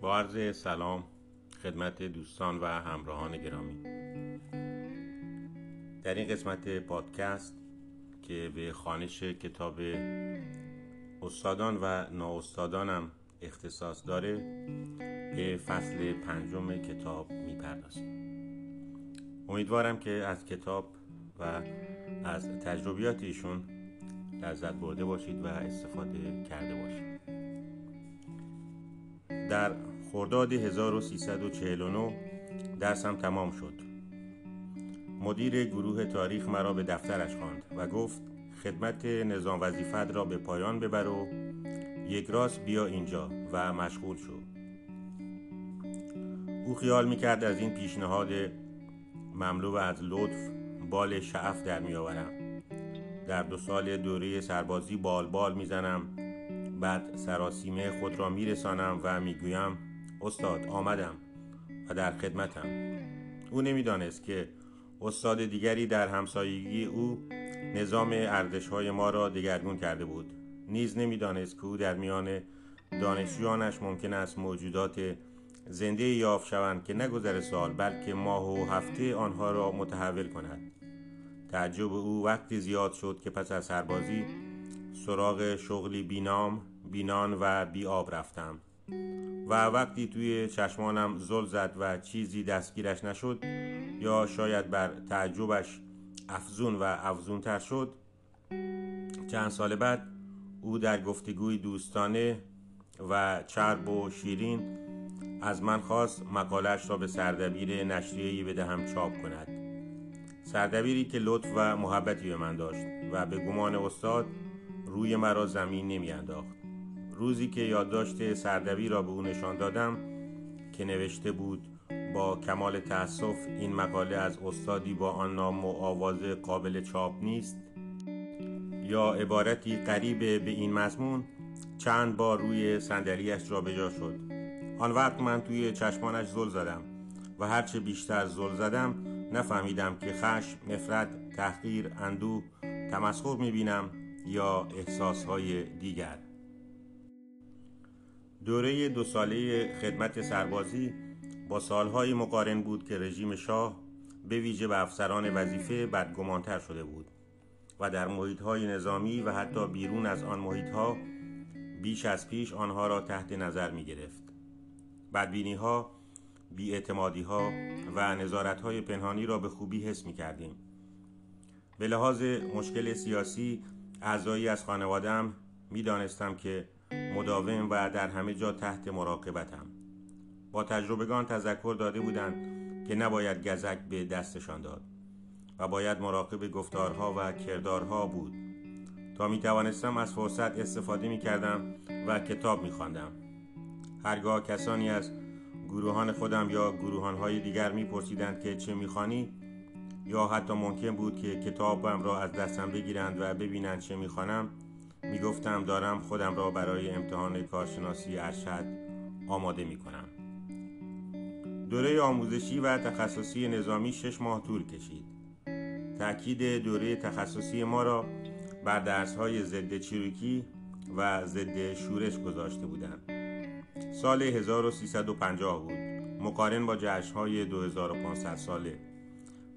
با عرض سلام خدمت دوستان و همراهان گرامی. در این قسمت پادکست که به خانش کتاب استادان و نااستادانم اختصاص داره به فصل پنجم کتاب می‌پردازیم. امیدوارم که از کتاب و از تجربیات ایشون لذت برده باشید و استفاده کرده باشید. در خرداد 1349 درسم تمام شد. مدیر گروه تاریخ مرا به دفترش خواند و گفت خدمت نظام وظیفت را به پایان ببر و یک راست بیا اینجا و مشغول شو. او خیال می‌کرد از این پیشنهاد مملو از لطف بال شعف در میآورم. در دو سال دوره سربازی بال بال می‌زنم بعد سراسیمه خود را میرسانم و می‌گویم استاد آمدم و در خدمتم. او نمی‌دانست که استاد دیگری در همسایگی او نظام های ما را دگرگون کرده بود. نیز نمی‌دانست که او در میان دانشجویانش ممکن است موجودات زنده یافت شوند که نگذر سال بلکه ماه و هفته آنها را متحول کند. تعجب او وقتی زیاد شد که پس از سربازی سراغ شغلی بینام بینان و بی رفتم. و وقتی توی چشمانم زل زد و چیزی دستگیرش نشد یا شاید بر تعجبش افزون و افزونتر شد چند سال بعد او در گفتگوی دوستانه و چرب و شیرین از من خواست مقالش را به سردبیر نشریه‌ای بدهم چاپ کند. سردبیری که لطف و محبتی به من داشت و به گمان استاد روی مرا زمین نمی انداخت روزی که یادداشت سردبی را به او نشان دادم که نوشته بود با کمال تأسف این مقاله از استادی با آن نام و آواز قابل چاپ نیست؟ یا عبارتی قریب به این مضمون چند بار روی صندلیاش را بجا شد. آن وقت من توی چشمانش زل زدم و هرچه بیشتر زل زدم نفهمیدم که خشم، نفرت، تحقیر، اندوه، تمسخر می‌بینم یا احساسهای دیگر. دوره دو ساله خدمت سربازی با سالهای مقارن بود که رژیم شاه به ویژه به افسران وظیفه بدگمانتر شده بود و در محیطهای نظامی و حتی بیرون از آن محیطها بیش از پیش آنها را تحت نظر می گرفت بدبینی ها بیاعتمادی ها و نظارت های پنهانی را به خوبی حس می کردیم به لحاظ مشکل سیاسی اعضایی از خانوادم می دانستم که مداوم و در همه جا تحت مراقبتم با تجربگان تذکر داده بودند که نباید گزک به دستشان داد و باید مراقب گفتارها و کردارها بود تا می توانستم از فرصت استفاده می کردم و کتاب می خواندم. هرگاه کسانی از گروهان خودم یا گروهانهای دیگر میپرسیدند که چه می‌خوانی یا حتی ممکن بود که کتابم را از دستم بگیرند و ببینند چه می‌خوانم می‌گفتم دارم خودم را برای امتحان کارشناسی ارشد آماده می‌کنم. دوره آموزشی و تخصصی نظامی شش ماه طول کشید. تأکید دوره تخصصی ما را بر درسهای ضد چیروکی و ضد شورش گذاشته بودند سال 1350 بود. مقارن با های 2500 ساله.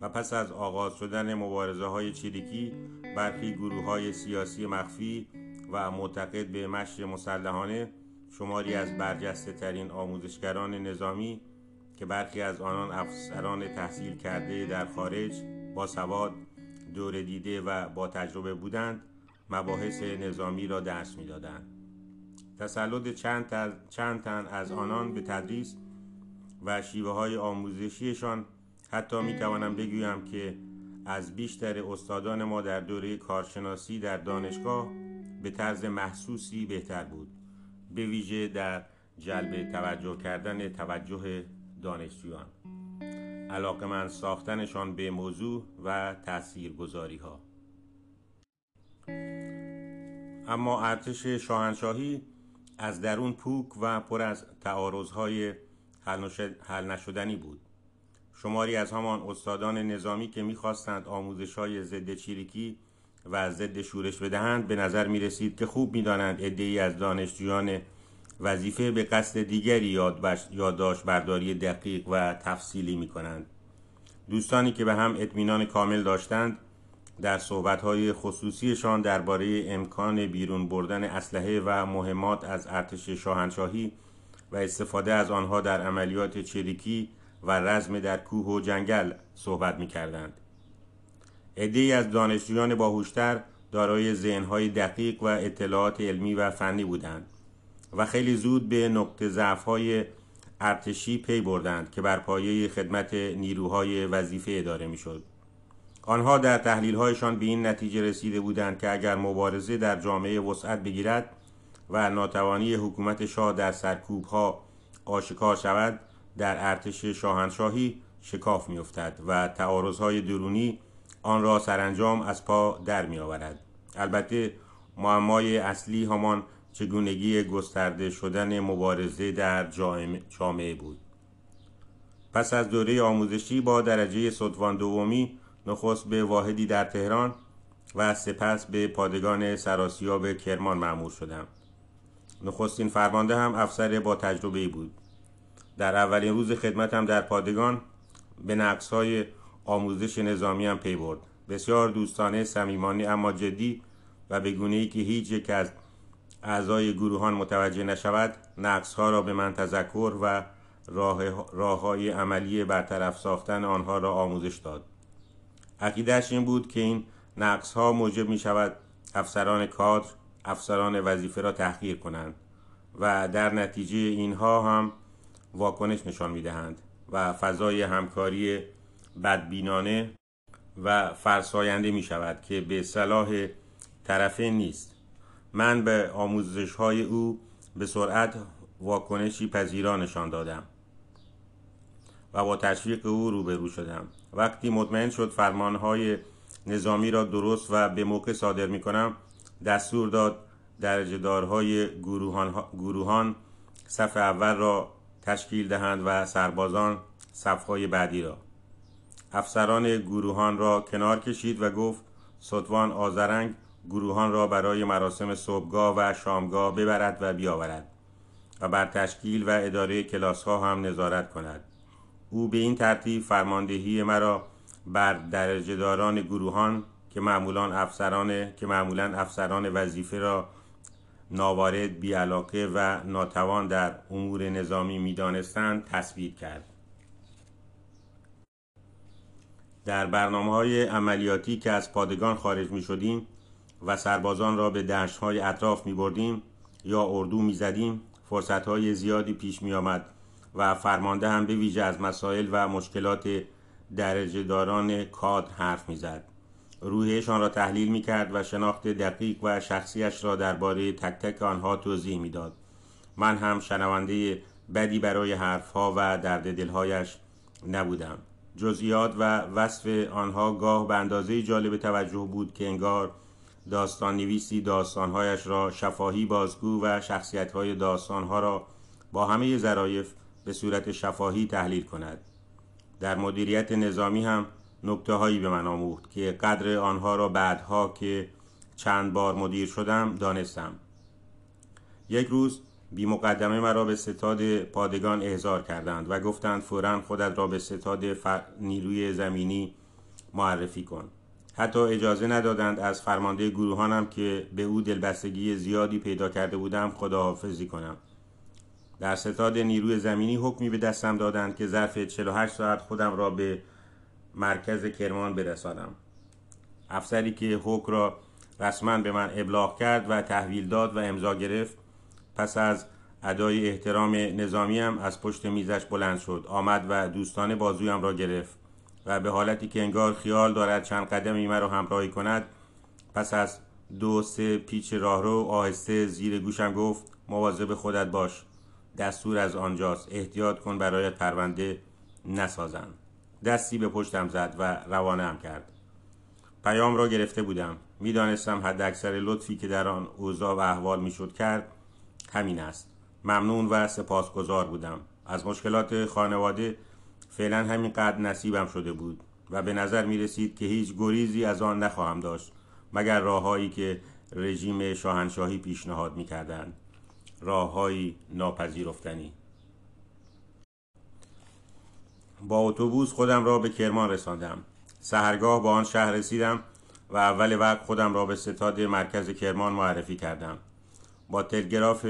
و پس از آغاز شدن مبارزه های چریکی برخی گروه های سیاسی مخفی و معتقد به مشر مسلحانه شماری از برجسته ترین آموزشگران نظامی که برخی از آنان افسران تحصیل کرده در خارج با سواد دور دیده و با تجربه بودند مباحث نظامی را درس می‌دادند. تسلط چند, چند تن از آنان به تدریس و شیوه های آموزشیشان حتی می توانم بگویم که از بیشتر استادان ما در دوره کارشناسی در دانشگاه به طرز محسوسی بهتر بود به ویژه در جلب توجه کردن توجه دانشجویان. علاقه من ساختنشان به موضوع و تأثیر گذاری ها اما ارتش شاهنشاهی از درون پوک و پر از تعارضهای حل نشدنی بود. شماری از همان استادان نظامی که می‌خواستند آموزش های ضد چیریکی و ضد شورش بدهند به نظر می رسید که خوب می‌دانند ای از دانشجویان وظیفه به قصد دیگری یادداشت برداری دقیق و تفصیلی می کنند. دوستانی که به هم اطمینان کامل داشتند در صحبتهای خصوصیشان درباره امکان بیرون بردن اسلحه و مهمات از ارتش شاهنشاهی و استفاده از آنها در عملیات چریکی و رزم در کوه و جنگل صحبت می کردند. از دانشجویان باهوشتر دارای ذهنهای دقیق و اطلاعات علمی و فنی بودند و خیلی زود به نقطه ضعف‌های ارتشی پی بردند که بر پایه خدمت نیروهای وظیفه اداره می‌شد. آنها در تحلیل‌هایشان به این نتیجه رسیده بودند که اگر مبارزه در جامعه وسعت بگیرد و ناتوانی حکومت شاه در سرکوبها آشکار شود در ارتش شاهنشاهی شکاف میافتد و تعارضهای درونی آن را سرانجام از پا در می آورد. البته معمای اصلی همان چگونگی گسترده شدن مبارزه در جامعه بود. پس از دوره آموزشی با درجه صدوان دومی نخست به واحدی در تهران و سپس به پادگان سراسیاب کرمان معمول شدم. نخستین فرمانده هم افسر با تجربه بود. در اولین روز خدمتم در پادگان به نقص های آموزش نظامی هم پی برد. بسیار دوستانه صمیمانه اما جدی و به گونه ای که هیچ یک از اعضای گروهان متوجه نشود نقص ها را به من تذکر و راه, راه های عملی برطرف ساختن آنها را آموزش داد. عقیدهش این بود که این نقص ها موجب می شود افسران کادر افسران وظیفه را تحقیر کنند و در نتیجه اینها هم واکنش نشان می دهند و فضای همکاری بدبینانه و فرساینده می شود که به صلاح طرفین نیست. من به آموزش های او به سرعت واکنشی پذیرا نشان دادم و با تشویق او روبرو شدم. وقتی مطمئن شد فرمانهای نظامی را درست و به موقع صادر می کنم دستور داد درجه دارهای گروهان, گروهان صف اول را تشکیل دهند و سربازان صفهای بعدی را. افسران گروهان را کنار کشید و گفت سطوان آزرنگ گروهان را برای مراسم صبحگاه و شامگاه ببرد و بیاورد و بر تشکیل و اداره کلاس ها هم نظارت کند. او به این ترتیب فرماندهی مرا بر درجه داران گروهان که معمولا افسران که معمولا افسران وظیفه را ناوارد بیعلاقه و ناتوان در امور نظامی می‌دانستند تصویر کرد در برنامه های عملیاتی که از پادگان خارج می شدیم و سربازان را به دشت های اطراف می بردیم یا اردو می زدیم فرصت های زیادی پیش می آمد و فرمانده هم به ویژه از مسائل و مشکلات درجه داران کاد حرف می زد. روحیشان را تحلیل می کرد و شناخت دقیق و شخصیش را درباره تک تک آنها توضیح می داد. من هم شنونده بدی برای حرفها و درد دلهایش نبودم. جزئیات و وصف آنها گاه به اندازه جالب توجه بود که انگار داستان نویسی داستانهایش را شفاهی بازگو و شخصیتهای داستانها را با همه ظرایف به صورت شفاهی تحلیل کند در مدیریت نظامی هم نکته هایی به من آموخت که قدر آنها را بعدها که چند بار مدیر شدم دانستم. یک روز بی مقدمه مرا به ستاد پادگان احضار کردند و گفتند فورا خودت را به ستاد نیروی زمینی معرفی کن. حتی اجازه ندادند از فرمانده گروهانم که به او دلبستگی زیادی پیدا کرده بودم خداحافظی کنم. در ستاد نیروی زمینی حکمی به دستم دادند که ظرف 48 ساعت خودم را به مرکز کرمان برسانم. افسری که حکم را رسما به من ابلاغ کرد و تحویل داد و امضا گرفت پس از ادای احترام نظامیم از پشت میزش بلند شد آمد و دوستان بازویم را گرفت و به حالتی که انگار خیال دارد چند قدمی مرا همراهی کند پس از دو سه پیچ راهرو آهسته زیر گوشم گفت مواظب خودت باش دستور از آنجاست احتیاط کن برای پرونده نسازن دستی به پشتم زد و روانه هم کرد. پیام را گرفته بودم. می‌دانستم حد اکثر لطفی که در آن اوضاع و احوال می‌شد کرد همین است. ممنون و سپاسگزار بودم. از مشکلات خانواده فعلا همینقدر نصیبم شده بود و به نظر می رسید که هیچ گریزی از آن نخواهم داشت مگر راههایی که رژیم شاهنشاهی پیشنهاد می کردن. راههایی ناپذیرفتنی. با اتوبوس خودم را به کرمان رساندم. سهرگاه با آن شهر رسیدم و اول وقت خودم را به ستاد مرکز کرمان معرفی کردم. با تلگراف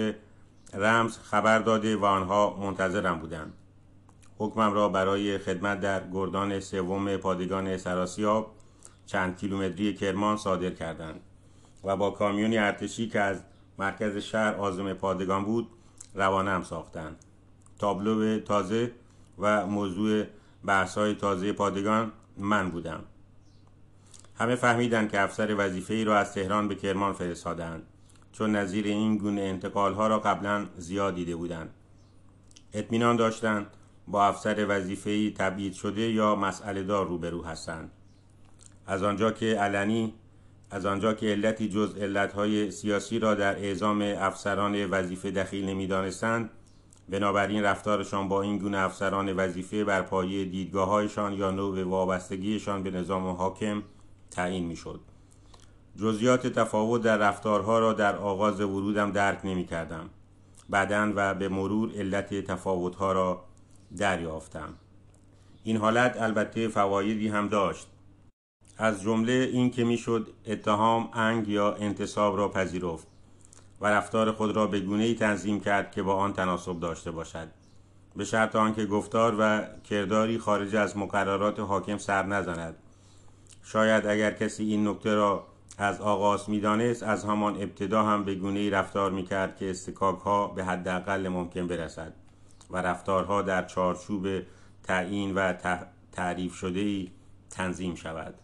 رمز خبر داده و آنها منتظرم بودند. حکمم را برای خدمت در گردان سوم پادگان سراسیاب چند کیلومتری کرمان صادر کردند و با کامیونی ارتشی که از مرکز شهر آزم پادگان بود روانم ساختند. تابلو تازه و موضوع بحث های تازه پادگان من بودم. همه فهمیدند که افسر وظیفه ای را از تهران به کرمان فرستادند چون نظیر این گونه انتقال ها را قبلا زیاد دیده بودند. اطمینان داشتند با افسر وظیفه ای تبعید شده یا مسئله دار روبرو هستند. از آنجا که علنی از آنجا که علتی جز علتهای سیاسی را در اعزام افسران وظیفه دخیل نمی‌دانستند بنابراین رفتارشان با این گونه افسران وظیفه بر پایه دیدگاههایشان یا نوع وابستگیشان به نظام حاکم تعیین می‌شد. جزیات تفاوت در رفتارها را در آغاز ورودم درک نمی کردم بعدا و به مرور علت تفاوتها را دریافتم. این حالت البته فوایدی هم داشت. از جمله این که می‌شد اتهام انگ یا انتصاب را پذیرفت. و رفتار خود را به گونه ای تنظیم کرد که با آن تناسب داشته باشد. به شرط آنکه گفتار و کرداری خارج از مقررات حاکم سر نزند. شاید اگر کسی این نکته را از آغاز می‌دانست از همان ابتدا هم به گونه ای رفتار می‌کرد که استکاک ها به حداقل ممکن برسد و رفتارها در چارچوب تعیین و تعریف شده ای تنظیم شود.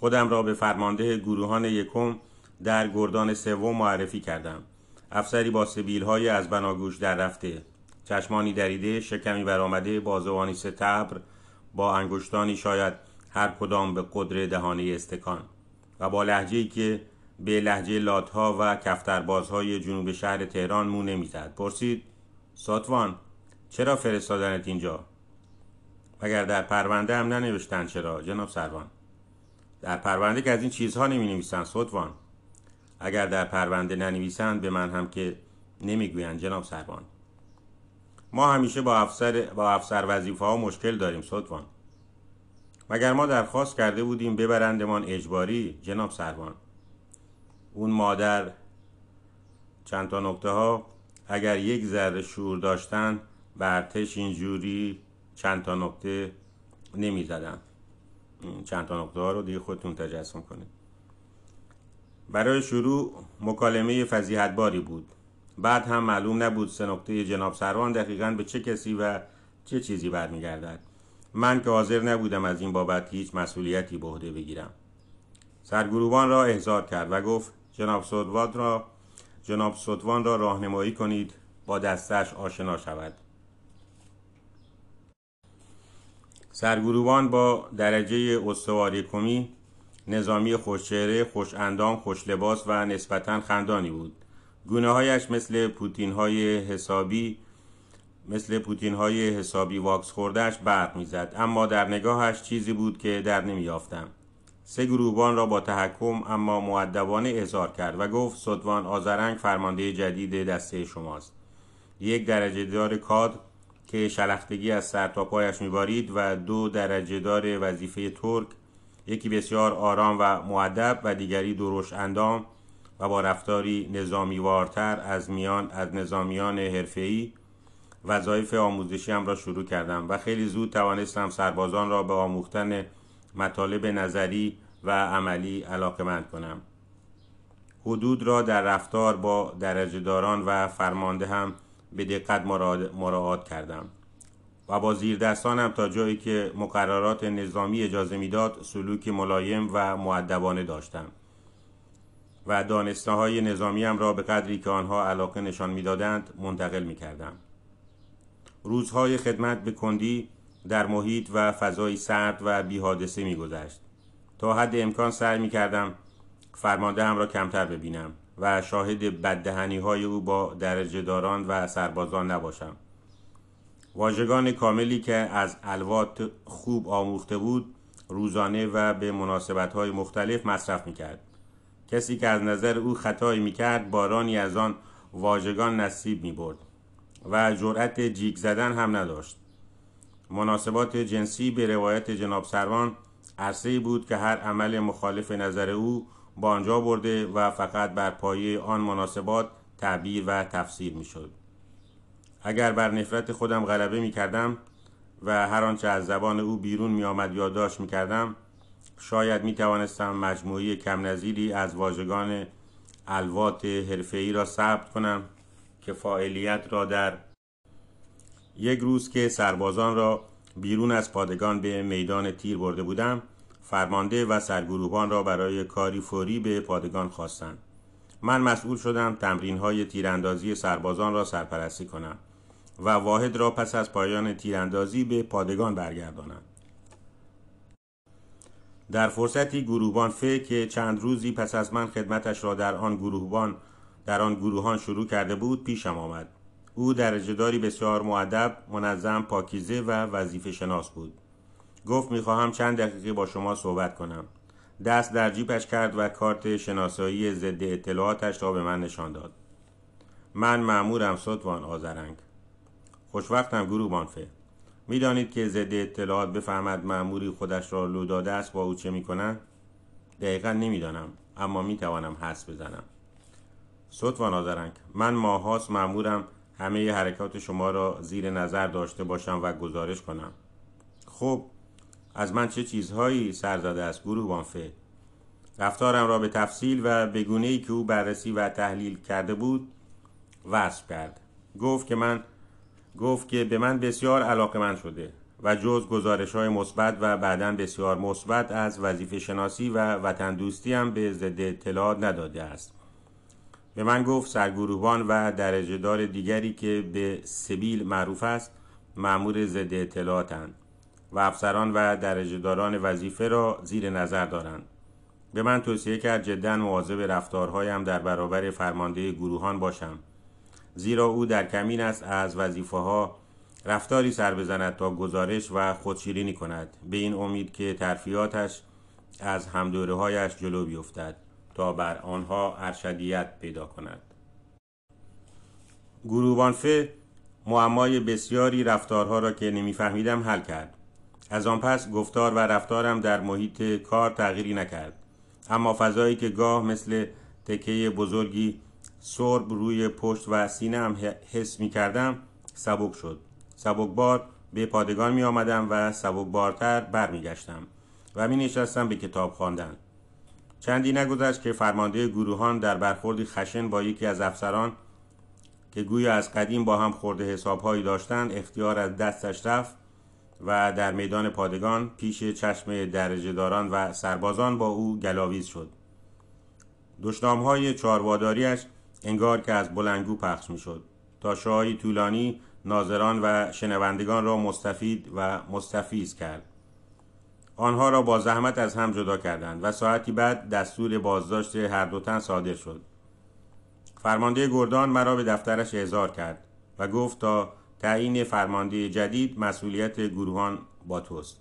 خودم را به فرمانده گروهان یکم در گردان سوم معرفی کردم. افسری با سبیل های از بناگوش در رفته. چشمانی دریده شکمی برآمده بازوانی ستبر با انگشتانی شاید هر کدام به قدر دهانه استکان. و با لحجه که به لحجه لاتها و کفتربازهای جنوب شهر تهران مو نمی‌زد. پرسید ساتوان چرا فرستادنت اینجا؟ مگر در پرونده هم ننوشتن چرا؟ جناب سروان. در پرونده که از این چیزها نمی نویسن ساتوان. اگر در پرونده ننویسند به من هم که نمی‌گویند جناب سروان ما همیشه با افسر با افسر وظیفه ها مشکل داریم ساتوان مگر ما درخواست کرده بودیم ببرندمان اجباری؟ جناب سروان اون مادر چند تا نکته ها اگر یک ذره شور داشتن به ارتش اینجوری چند تا نکته نمی زدن. چند تا نکته ها رو دیگه خودتون تجسم کنید. برای شروع مکالمه فضیحتباری بود. بعد هم معلوم نبود سه نکته جناب سروان دقیقا به چه کسی و چه چیزی برمیگردد. من که حاضر نبودم از این بابت هیچ مسئولیتی به عهده بگیرم. سرگروبان را احضار کرد و گفت جناب سودوان را جناب سودوان را راهنمایی کنید با دستش آشنا شود. سرگروبان با درجه استواری کمی نظامی خوشچهره خوش اندام خوش لباس و نسبتا خندانی بود. گونه هایش مثل پوتین های حسابی مثل پوتین های حسابی واکس خوردهش برق می‌زد. اما در نگاهش چیزی بود که در نمیافتم سه گروهبان را با تحکم اما معدبانه احضار کرد و گفت صدوان آزرنگ فرمانده جدید دسته شماست. یک درجه دار کاد که شلختگی از سر تا پایش میبارید و دو درجه دار وظیفه ترک یکی بسیار آرام و معدب و دیگری دروش اندام و با رفتاری نظامی وارتر از میان از نظامیان حرفه‌ای وظایف آموزشی هم را شروع کردم و خیلی زود توانستم سربازان را به آموختن مطالب نظری و عملی علاقمند کنم. حدود را در رفتار با درجه داران و فرمانده هم به دقت مراعات کردم. و با زیر دستانم تا جایی که مقررات نظامی اجازه می‌داد سلوک ملایم و معدبانه داشتم و دانسته های نظامی هم را به قدری که آنها علاقه نشان می‌دادند منتقل می کردم. روزهای خدمت به کندی در محیط و فضای سرد و بی حادثه می گذشت. تا حد امکان سعی می کردم فرمانده هم را کمتر ببینم و شاهد بددهنی های او با درجه داران و سربازان نباشم. واژگان کاملی که از الوات خوب آموخته بود روزانه و به مناسبت های مختلف مصرف می کرد. کسی که از نظر او خطایی می‌کرد بارانی از آن واژگان نصیب می‌برد و جرأت جیگ زدن هم نداشت مناسبات جنسی به روایت جناب سروان عرصه بود که هر عمل مخالف نظر او با آنجا برده و فقط بر پایه آن مناسبات تعبیر و تفسیر می‌شد اگر بر نفرت خودم غلبه می کردم و هر آنچه از زبان او بیرون می آمد یادداشت می کردم شاید می توانستم مجموعی کم نظیری از واژگان الوات حرفه‌ای را ثبت کنم که فاعلیت را در یک روز که سربازان را بیرون از پادگان به میدان تیر برده بودم فرمانده و سرگروهان را برای کاری فوری به پادگان خواستند. من مسئول شدم تمرین های تیراندازی سربازان را سرپرستی کنم. و واحد را پس از پایان تیراندازی به پادگان برگردانم در فرصتی گروهبان فه که چند روزی پس از من خدمتش را در آن گروهبان در آن گروهان شروع کرده بود پیشم آمد. او درجه داری بسیار معدب منظم پاکیزه و وظیفه شناس بود. گفت می‌خواهم چند دقیقه با شما صحبت کنم. دست در جیبش کرد و کارت شناسایی ضد اطلاعاتش را به من نشان داد. من معمورم ستوان آزرنگ خوشوقتم گروه بانفه. می‌دانید که ضد اطلاعات بفهمد معموری خودش را لو داده است با او چه می‌کنند دقیقا نمی‌دانم اما می‌توانم حس بزنم. ستوان آزرنگ من ماهاست معمورم همه حرکات شما را زیر نظر داشته باشم و گزارش کنم. خب از من چه چیزهایی سر زده است گروه بانفه؟ رفتارم را به تفصیل و به ای که او بررسی و تحلیل کرده بود وصف کرد. گفت که من گفت که به من بسیار علاقه من شده و جز گزارش های مثبت و بعدا بسیار مثبت از وظیفه شناسی و وطن دوستی هم به ضد اطلاعات نداده است. به من گفت سرگروهبان و درجه دار دیگری که به سبیل معروف است معمور ضد اطلاعاتند و افسران و درجه داران وظیفه را زیر نظر دارند. به من توصیه کرد جدا مواظب رفتارهایم در برابر فرمانده گروهان باشم زیرا او در کمین است از وظیفه ها رفتاری سر بزند تا گزارش و خودشیرینی کند. به این امید که ترفیاتش از همدوره هایش جلو بیفتد تا بر آنها ارشدیت پیدا کند. گروبانفه معمای بسیاری رفتارها را که نمیفهمیدم حل کرد. از آن پس گفتار و رفتارم در محیط کار تغییری نکرد. اما فضایی که گاه مثل تکه بزرگی سرب روی پشت و سینه هم حس می کردم سبک شد سبک بار به پادگان می آمدم و سبک بارتر بر می گشتم و می نشستم به کتاب خواندن. چندی نگذشت که فرمانده گروهان در برخوردی خشن با یکی از افسران که گویا از قدیم با هم خورده حسابهایی داشتند اختیار از دستش رفت و در میدان پادگان پیش چشم درجه داران و سربازان با او گلاویز شد دشنام های چارواداریش انگار که از بلنگو پخش می شد تا شاهی طولانی ناظران و شنوندگان را مستفید و مستفیز کرد. آنها را با زحمت از هم جدا کردند و ساعتی بعد دستور بازداشت هر دو تن صادر شد. فرمانده گردان مرا به دفترش اعزار کرد و گفت تا تعیین فرمانده جدید مسئولیت گروهان با توست.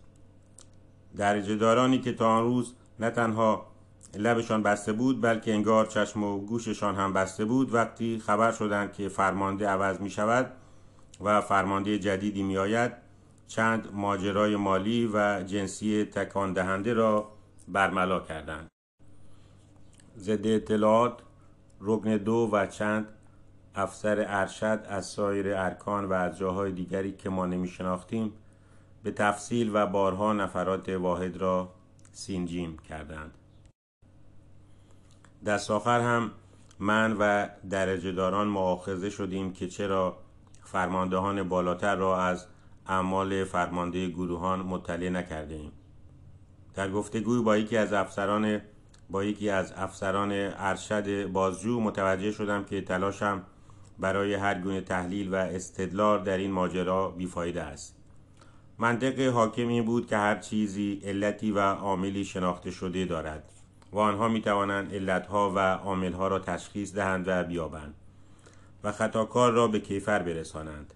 درجه دارانی که تا آن روز نه تنها لبشان بسته بود بلکه انگار چشم و گوششان هم بسته بود. وقتی خبر شدند که فرمانده عوض می شود و فرمانده جدیدی می آید چند ماجرای مالی و جنسی تکان دهنده را برملا کردند. ضد اطلاعات رکن دو و چند افسر ارشد از سایر ارکان و از جاهای دیگری که ما نمی شناختیم به تفصیل و بارها نفرات واحد را سینجیم کردند. دست آخر هم من و درجه داران معاخذه شدیم که چرا فرماندهان بالاتر را از اعمال فرمانده گروهان مطلع نکرده ایم. در گفتگوی با یکی از افسران با یکی از افسران ارشد بازجو متوجه شدم که تلاشم برای هر گونه تحلیل و استدلال در این ماجرا بیفایده است منطق حاکم این بود که هر چیزی علتی و عاملی شناخته شده دارد و آنها می توانند علتها و عاملها را تشخیص دهند و بیابند و خطاکار را به کیفر برسانند.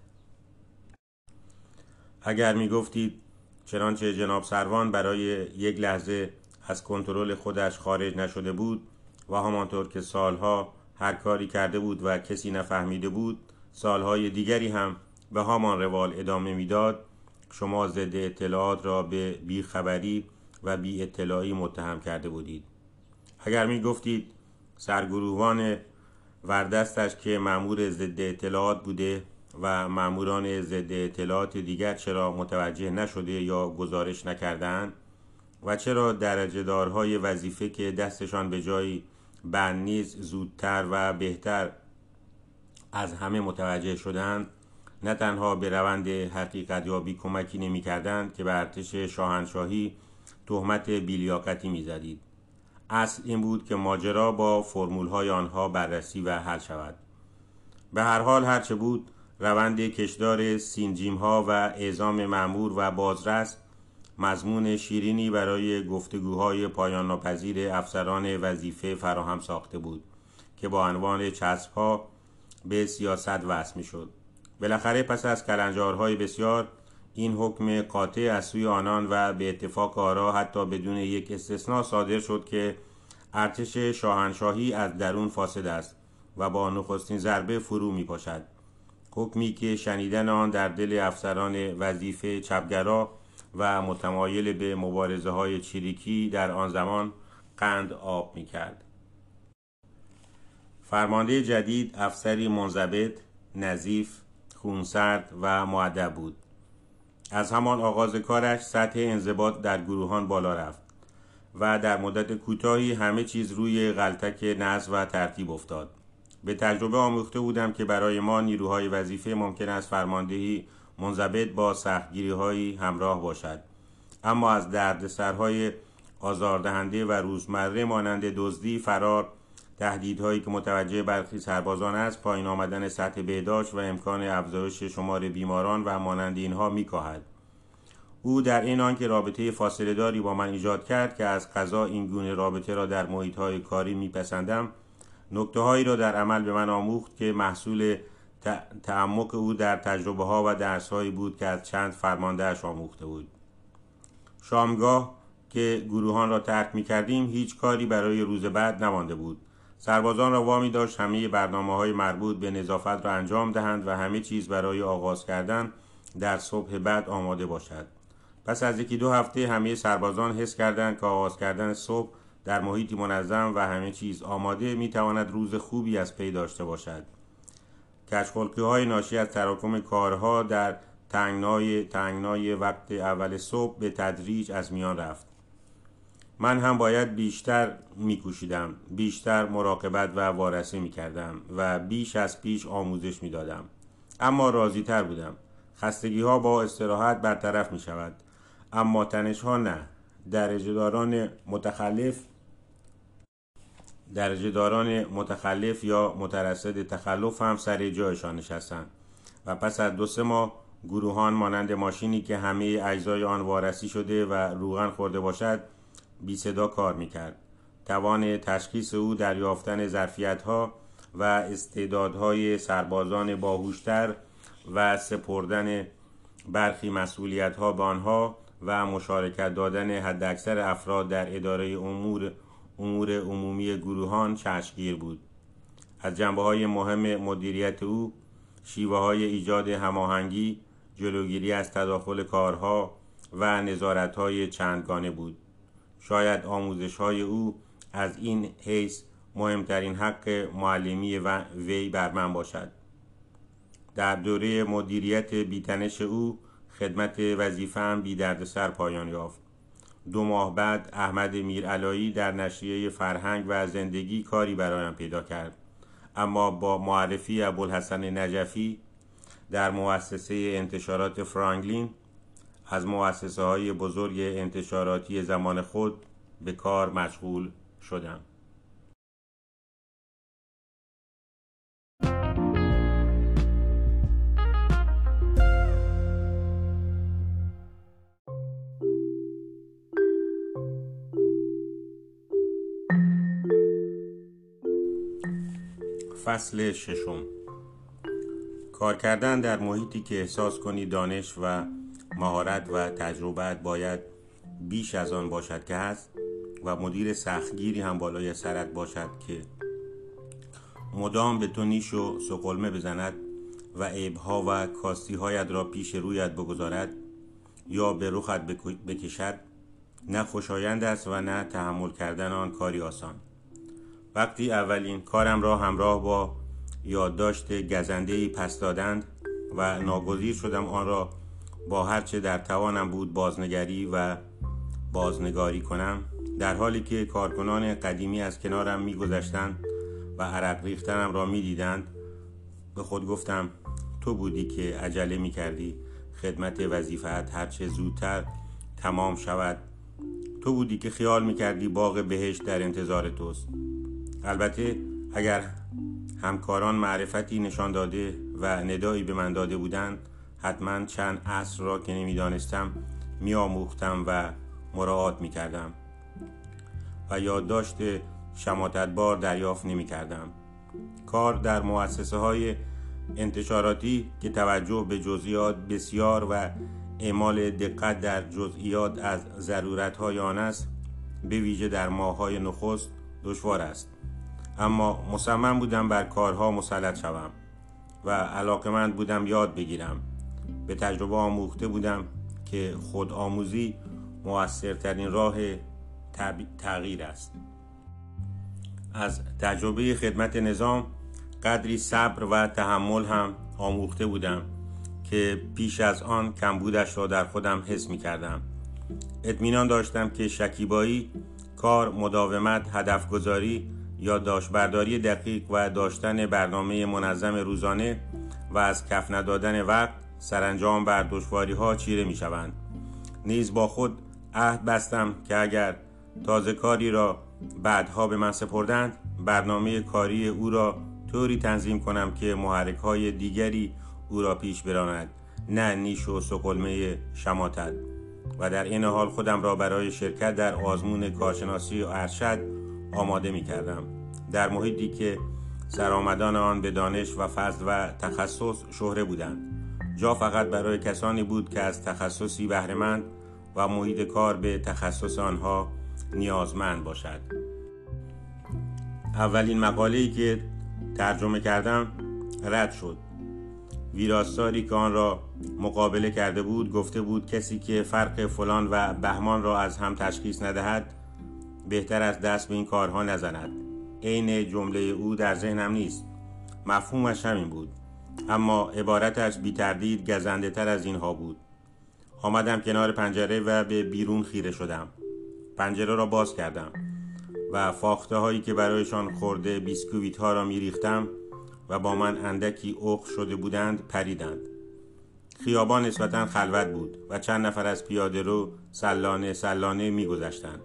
اگر می گفتید چنانچه جناب سروان برای یک لحظه از کنترل خودش خارج نشده بود و همانطور که سالها هر کاری کرده بود و کسی نفهمیده بود سالهای دیگری هم به همان روال ادامه می‌داد شما ضد اطلاعات را به بیخبری و بی اطلاعی متهم کرده بودید. اگر می گفتید سرگروهان وردستش که معمور ضد اطلاعات بوده و معموران ضد اطلاعات دیگر چرا متوجه نشده یا گزارش نکردند و چرا درجه دارهای وظیفه که دستشان به جایی بند نیز زودتر و بهتر از همه متوجه شدند نه تنها به روند حقیقت یابی کمکی نمی کردند که به ارتش شاهنشاهی تهمت بیلیاقتی می زدید. اصل این بود که ماجرا با فرمول های آنها بررسی و حل شود. به هر حال هرچه بود روند کشدار سینجیم ها و اعزام معمور و بازرس مضمون شیرینی برای گفتگوهای پایان ناپذیر افسران وظیفه فراهم ساخته بود که با عنوان چسب ها به سیاست وصل می شد بالاخره پس از کلنجارهای بسیار این حکم قاطع از سوی آنان و به اتفاق آرا حتی بدون یک استثنا صادر شد که ارتش شاهنشاهی از درون فاسد است و با نخستین ضربه فرو می پاشد حکمی که شنیدن آن در دل افسران وظیفه چپگرا و متمایل به مبارزه های چریکی در آن زمان قند آب می کرد. فرمانده جدید افسری منضبط، نظیف، خونسرد و معدب بود. از همان آغاز کارش سطح انضباط در گروهان بالا رفت و در مدت کوتاهی همه چیز روی غلطک نظم و ترتیب افتاد. به تجربه آموخته بودم که برای ما نیروهای وظیفه ممکن است فرماندهی منضبط با سختگیری هایی همراه باشد اما از دردسرهای آزاردهنده و روزمره مانند دزدی فرار تهدیدهایی که متوجه برخی سربازان است پایین آمدن سطح بهداشت و امکان افزایش شمار بیماران و مانند اینها میکاهد. او در این آنکه رابطه فاصله داری با من ایجاد کرد که از قضا این گونه رابطه را در محیط های کاری میپسندم نکته هایی را در عمل به من آموخت که محصول تعمق او در تجربه ها و درس هایی بود که از چند فرماندهش آموخته بود. شامگاه که گروهان را ترک می کردیم هیچ کاری برای روز بعد نمانده بود. سربازان را وامی داشت. همه برنامه های مربوط به نظافت را انجام دهند و همه چیز برای آغاز کردن در صبح بعد آماده باشد. پس از یکی دو هفته همه سربازان حس کردند که آغاز کردن صبح در محیطی منظم و همه چیز آماده می تواند روز خوبی از پی داشته باشد. کشخلقی های ناشی از تراکم کارها در تنگنای, تنگنای وقت اول صبح به تدریج از میان رفت. من هم باید بیشتر میکوشیدم بیشتر مراقبت و وارسی می‌کردم و بیش از پیش آموزش می‌دادم. اما راضی تر بودم. خستگی ها با استراحت برطرف می شود اما تنش ها نه. درجه داران متخلف درجه داران متخلف یا مترصد تخلف هم سر جایشان نشستند و پس از دو سه ماه گروهان مانند ماشینی که همه اجزای آن وارسی شده و روغن خورده باشد بی صدا کار می‌کرد. توان تشخیص او در یافتن ظرفیت ها و استعدادهای سربازان باهوشتر و سپردن برخی مسئولیت ها به آنها و مشارکت دادن حداکثر افراد در اداره امور امور عمومی گروهان چشمگیر بود. از جنبه های مهم مدیریت او شیوه های ایجاد هماهنگی جلوگیری از تداخل کارها و نظارت های چندگانه بود. شاید آموزش های او از این حیث مهمترین حق معلمی و وی بر من باشد. در دوره مدیریت بیتنش او خدمت وظیفه هم بی سر پایان یافت. دو ماه بعد احمد میرعلایی در نشریه فرهنگ و زندگی کاری برایم پیدا کرد. اما با معرفی ابوالحسن نجفی در مؤسسه انتشارات فرانگلین از مؤسسه های بزرگ انتشاراتی زمان خود به کار مشغول شدم. فصل ششم. کار کردن در محیطی که احساس کنی دانش و مهارت و تجربت باید بیش از آن باشد که هست و مدیر سختگیری هم بالای سرت باشد که مدام به تو نیش و سقلمه بزند و عیبها و کاستیهایت را پیش رویت بگذارد یا به رخت بکشد نه خوشایند است و نه تحمل کردن آن کاری آسان. وقتی اولین کارم را همراه با یادداشت گزنده پس دادند و ناگزیر شدم آن را با هرچه در توانم بود بازنگری و بازنگاری کنم در حالی که کارکنان قدیمی از کنارم میگذشتند و عرق ریختنم را می‌دیدند به خود گفتم تو بودی که عجله می کردی خدمت وظیفت هرچه زودتر تمام شود. تو بودی که خیال می کردی باغ بهشت در انتظار توست. البته اگر همکاران معرفتی نشان داده و ندایی به من داده بودند حتما چند عصر را که نمی‌دانستم میآموختم و مراعات می کردم و یادداشت شماتتبار دریافت نمی کردم کار در مؤسسه های انتشاراتی که توجه به جزئیات بسیار و اعمال دقت در جزئیات از ضرورت های آن است به ویژه در های نخست دشوار است. اما مصمم بودم بر کارها مسلط شوم و علاقمند بودم یاد بگیرم. به تجربه آموخته بودم که خود آموزی موثرترین راه تغییر است. از تجربه خدمت نظام قدری صبر و تحمل هم آموخته بودم که پیش از آن کمبودش را در خودم حس می کردم. اطمینان داشتم که شکیبایی کار مداومت هدفگذاری یا برداری دقیق و داشتن برنامه منظم روزانه و از کف ندادن وقت سرانجام بر دشواری ها چیره می شوند نیز با خود عهد بستم که اگر تازه کاری را بعدها به من سپردند برنامه کاری او را طوری تنظیم کنم که محرک های دیگری او را پیش براند نه نیش و سقلمه شماتت و در این حال خودم را برای شرکت در آزمون کارشناسی و ارشد آماده می کردم در محیطی که سرآمدان آن به دانش و فضل و تخصص شهره بودند. جا فقط برای کسانی بود که از تخصصی بهرهمند و محیط کار به تخصص آنها نیازمند باشد. اولین مقاله‌ای که ترجمه کردم رد شد. ویراستاری که آن را مقابله کرده بود گفته بود کسی که فرق فلان و بهمان را از هم تشخیص ندهد بهتر از دست به این کارها نزند. عین جمله او در ذهنم نیست. مفهومش همین بود. اما عبارتش بی تردید گزنده تر از اینها بود. آمدم کنار پنجره و به بیرون خیره شدم. پنجره را باز کردم و فاخته هایی که برایشان خورده بیسکویت ها را می ریختم و با من اندکی اخ شده بودند پریدند. خیابان نسبتا خلوت بود و چند نفر از پیاده رو سلانه سلانه می گذشتند.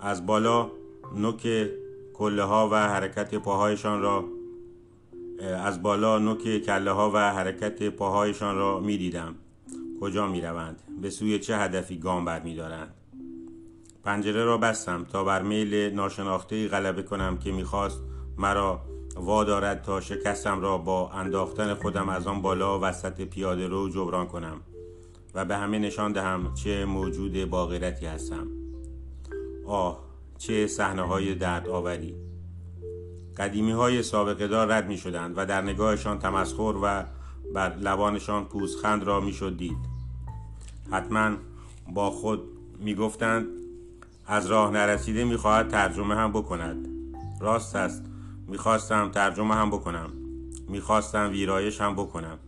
از بالا نوک کله ها و حرکت پاهایشان را از بالا نوک کله ها و حرکت پاهایشان را می دیدم کجا می روند به سوی چه هدفی گام بر می دارند پنجره را بستم تا بر میل ناشناخته غلبه کنم که می‌خواست مرا وادارد تا شکستم را با انداختن خودم از آن بالا وسط پیاده رو جبران کنم و به همه نشان دهم چه موجود باغیرتی هستم. آه چه صحنه های درد آوری قدیمی های سابقه دار رد می شدند و در نگاهشان تمسخر و بر لبانشان پوزخند را می شد دید. حتما با خود می گفتند از راه نرسیده می‌خواهد ترجمه هم بکند. راست است می‌خواستم ترجمه هم بکنم. می‌خواستم ویرایش هم بکنم.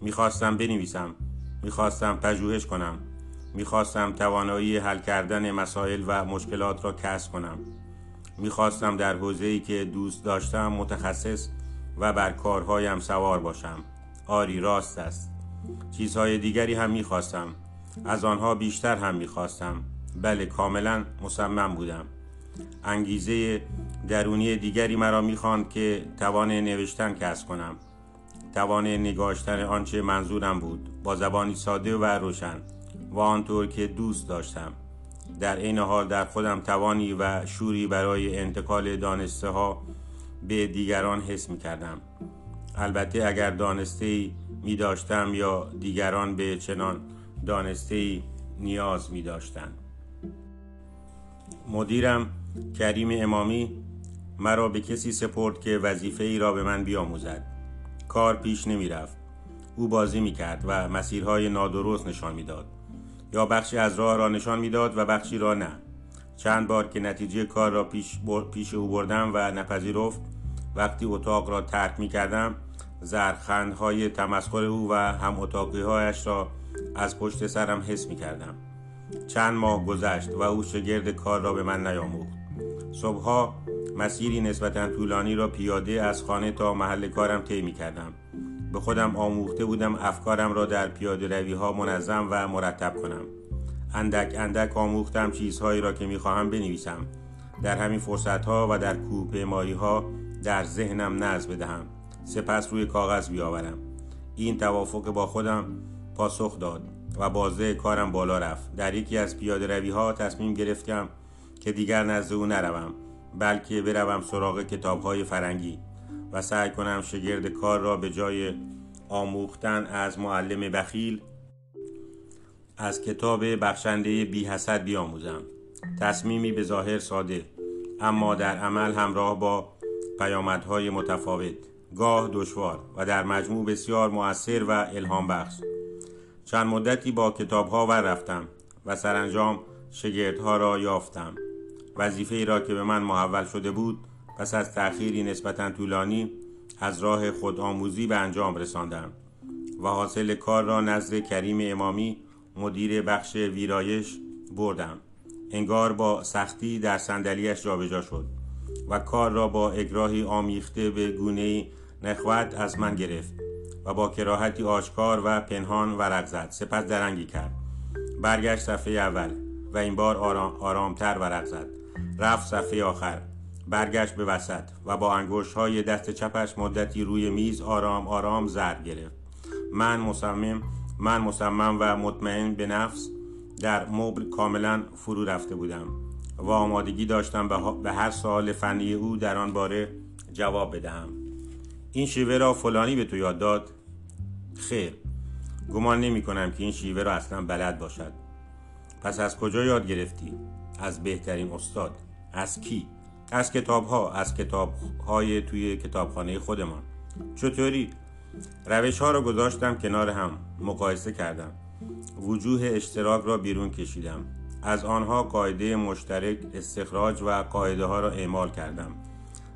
می‌خواستم بنویسم. می‌خواستم پژوهش کنم. می‌خواستم توانایی حل کردن مسائل و مشکلات را کسب کنم. می‌خواستم در حوزه‌ای که دوست داشتم متخصص و بر کارهایم سوار باشم. آری راست است. چیزهای دیگری هم می‌خواستم. از آنها بیشتر هم می‌خواستم. بله کاملا مصمم بودم. انگیزه درونی دیگری مرا می‌خواند که توان نوشتن کسب کنم. توان نگاشتن آنچه منظورم بود. با زبانی ساده و روشن. و آنطور که دوست داشتم. در این حال در خودم توانی و شوری برای انتقال دانسته ها به دیگران حس می کردم البته اگر دانسته ای می داشتم یا دیگران به چنان دانسته ای نیاز می داشتند مدیرم کریم امامی مرا به کسی سپرد که وظیفه ای را به من بیاموزد. کار پیش نمی رفت او بازی می کرد و مسیرهای نادرست نشان می‌داد. یا بخشی از راه را نشان می‌داد و بخشی را نه. چند بار که نتیجه کار را پیش, پیش او بردم و نپذیرفت وقتی اتاق را ترک می کردم زرخندهای تمسخر او و هم هایش را از پشت سرم حس می کردم چند ماه گذشت و او شگرد کار را به من نیاموخت. صبحها مسیری نسبتا طولانی را پیاده از خانه تا محل کارم طی می کردم به خودم آموخته بودم افکارم را در پیاده روی ها منظم و مرتب کنم. اندک اندک آموختم چیزهایی را که می‌خواهم بنویسم. در همین فرصت ها و در کوپه ها در ذهنم نظم بدهم. سپس روی کاغذ بیاورم. این توافق با خودم پاسخ داد و بازه کارم بالا رفت. در یکی از پیاده روی ها تصمیم گرفتم که دیگر نزد او نروم بلکه بروم سراغ کتاب های فرنگی. و سعی کنم شگرد کار را به جای آموختن از معلم بخیل از کتاب بخشنده بی حسد بیاموزم. تصمیمی به ظاهر ساده اما در عمل همراه با پیامدهای متفاوت. گاه دشوار و در مجموع بسیار مؤثر و الهام بخش. چند مدتی با کتاب ها ور رفتم و سرانجام شگردها را یافتم. وظیفه را که به من محول شده بود پس از تأخیری نسبتا طولانی از راه خودآموزی به انجام رساندم و حاصل کار را نزد کریم امامی مدیر بخش ویرایش بردم. انگار با سختی در صندلیاش جابجا شد و کار را با اگراهی آمیخته به گونه نخوت از من گرفت و با کراهتی آشکار و پنهان ورق زد. سپس درنگی کرد. برگشت صفحه اول و این بار آرام، آرامتر ورق زد. رفت صفحه آخر. برگشت به وسط و با انگوش های دست چپش مدتی روی میز آرام آرام زرد گرفت. من مصمم من مصمم و مطمئن به نفس در مبل کاملا فرو رفته بودم و آمادگی داشتم به هر سوال فنی او در آن باره جواب بدهم. این شیوه را فلانی به تو یاد داد؟ خیر گمان نمی کنم که این شیوه را اصلا بلد باشد. پس از کجا یاد گرفتی؟ از بهترین استاد. از کی؟ از کتاب ها از کتاب های توی کتابخانه خودمان چطوری؟ روش ها را گذاشتم کنار هم مقایسه کردم وجوه اشتراک را بیرون کشیدم از آنها قاعده مشترک استخراج و قاعده ها را اعمال کردم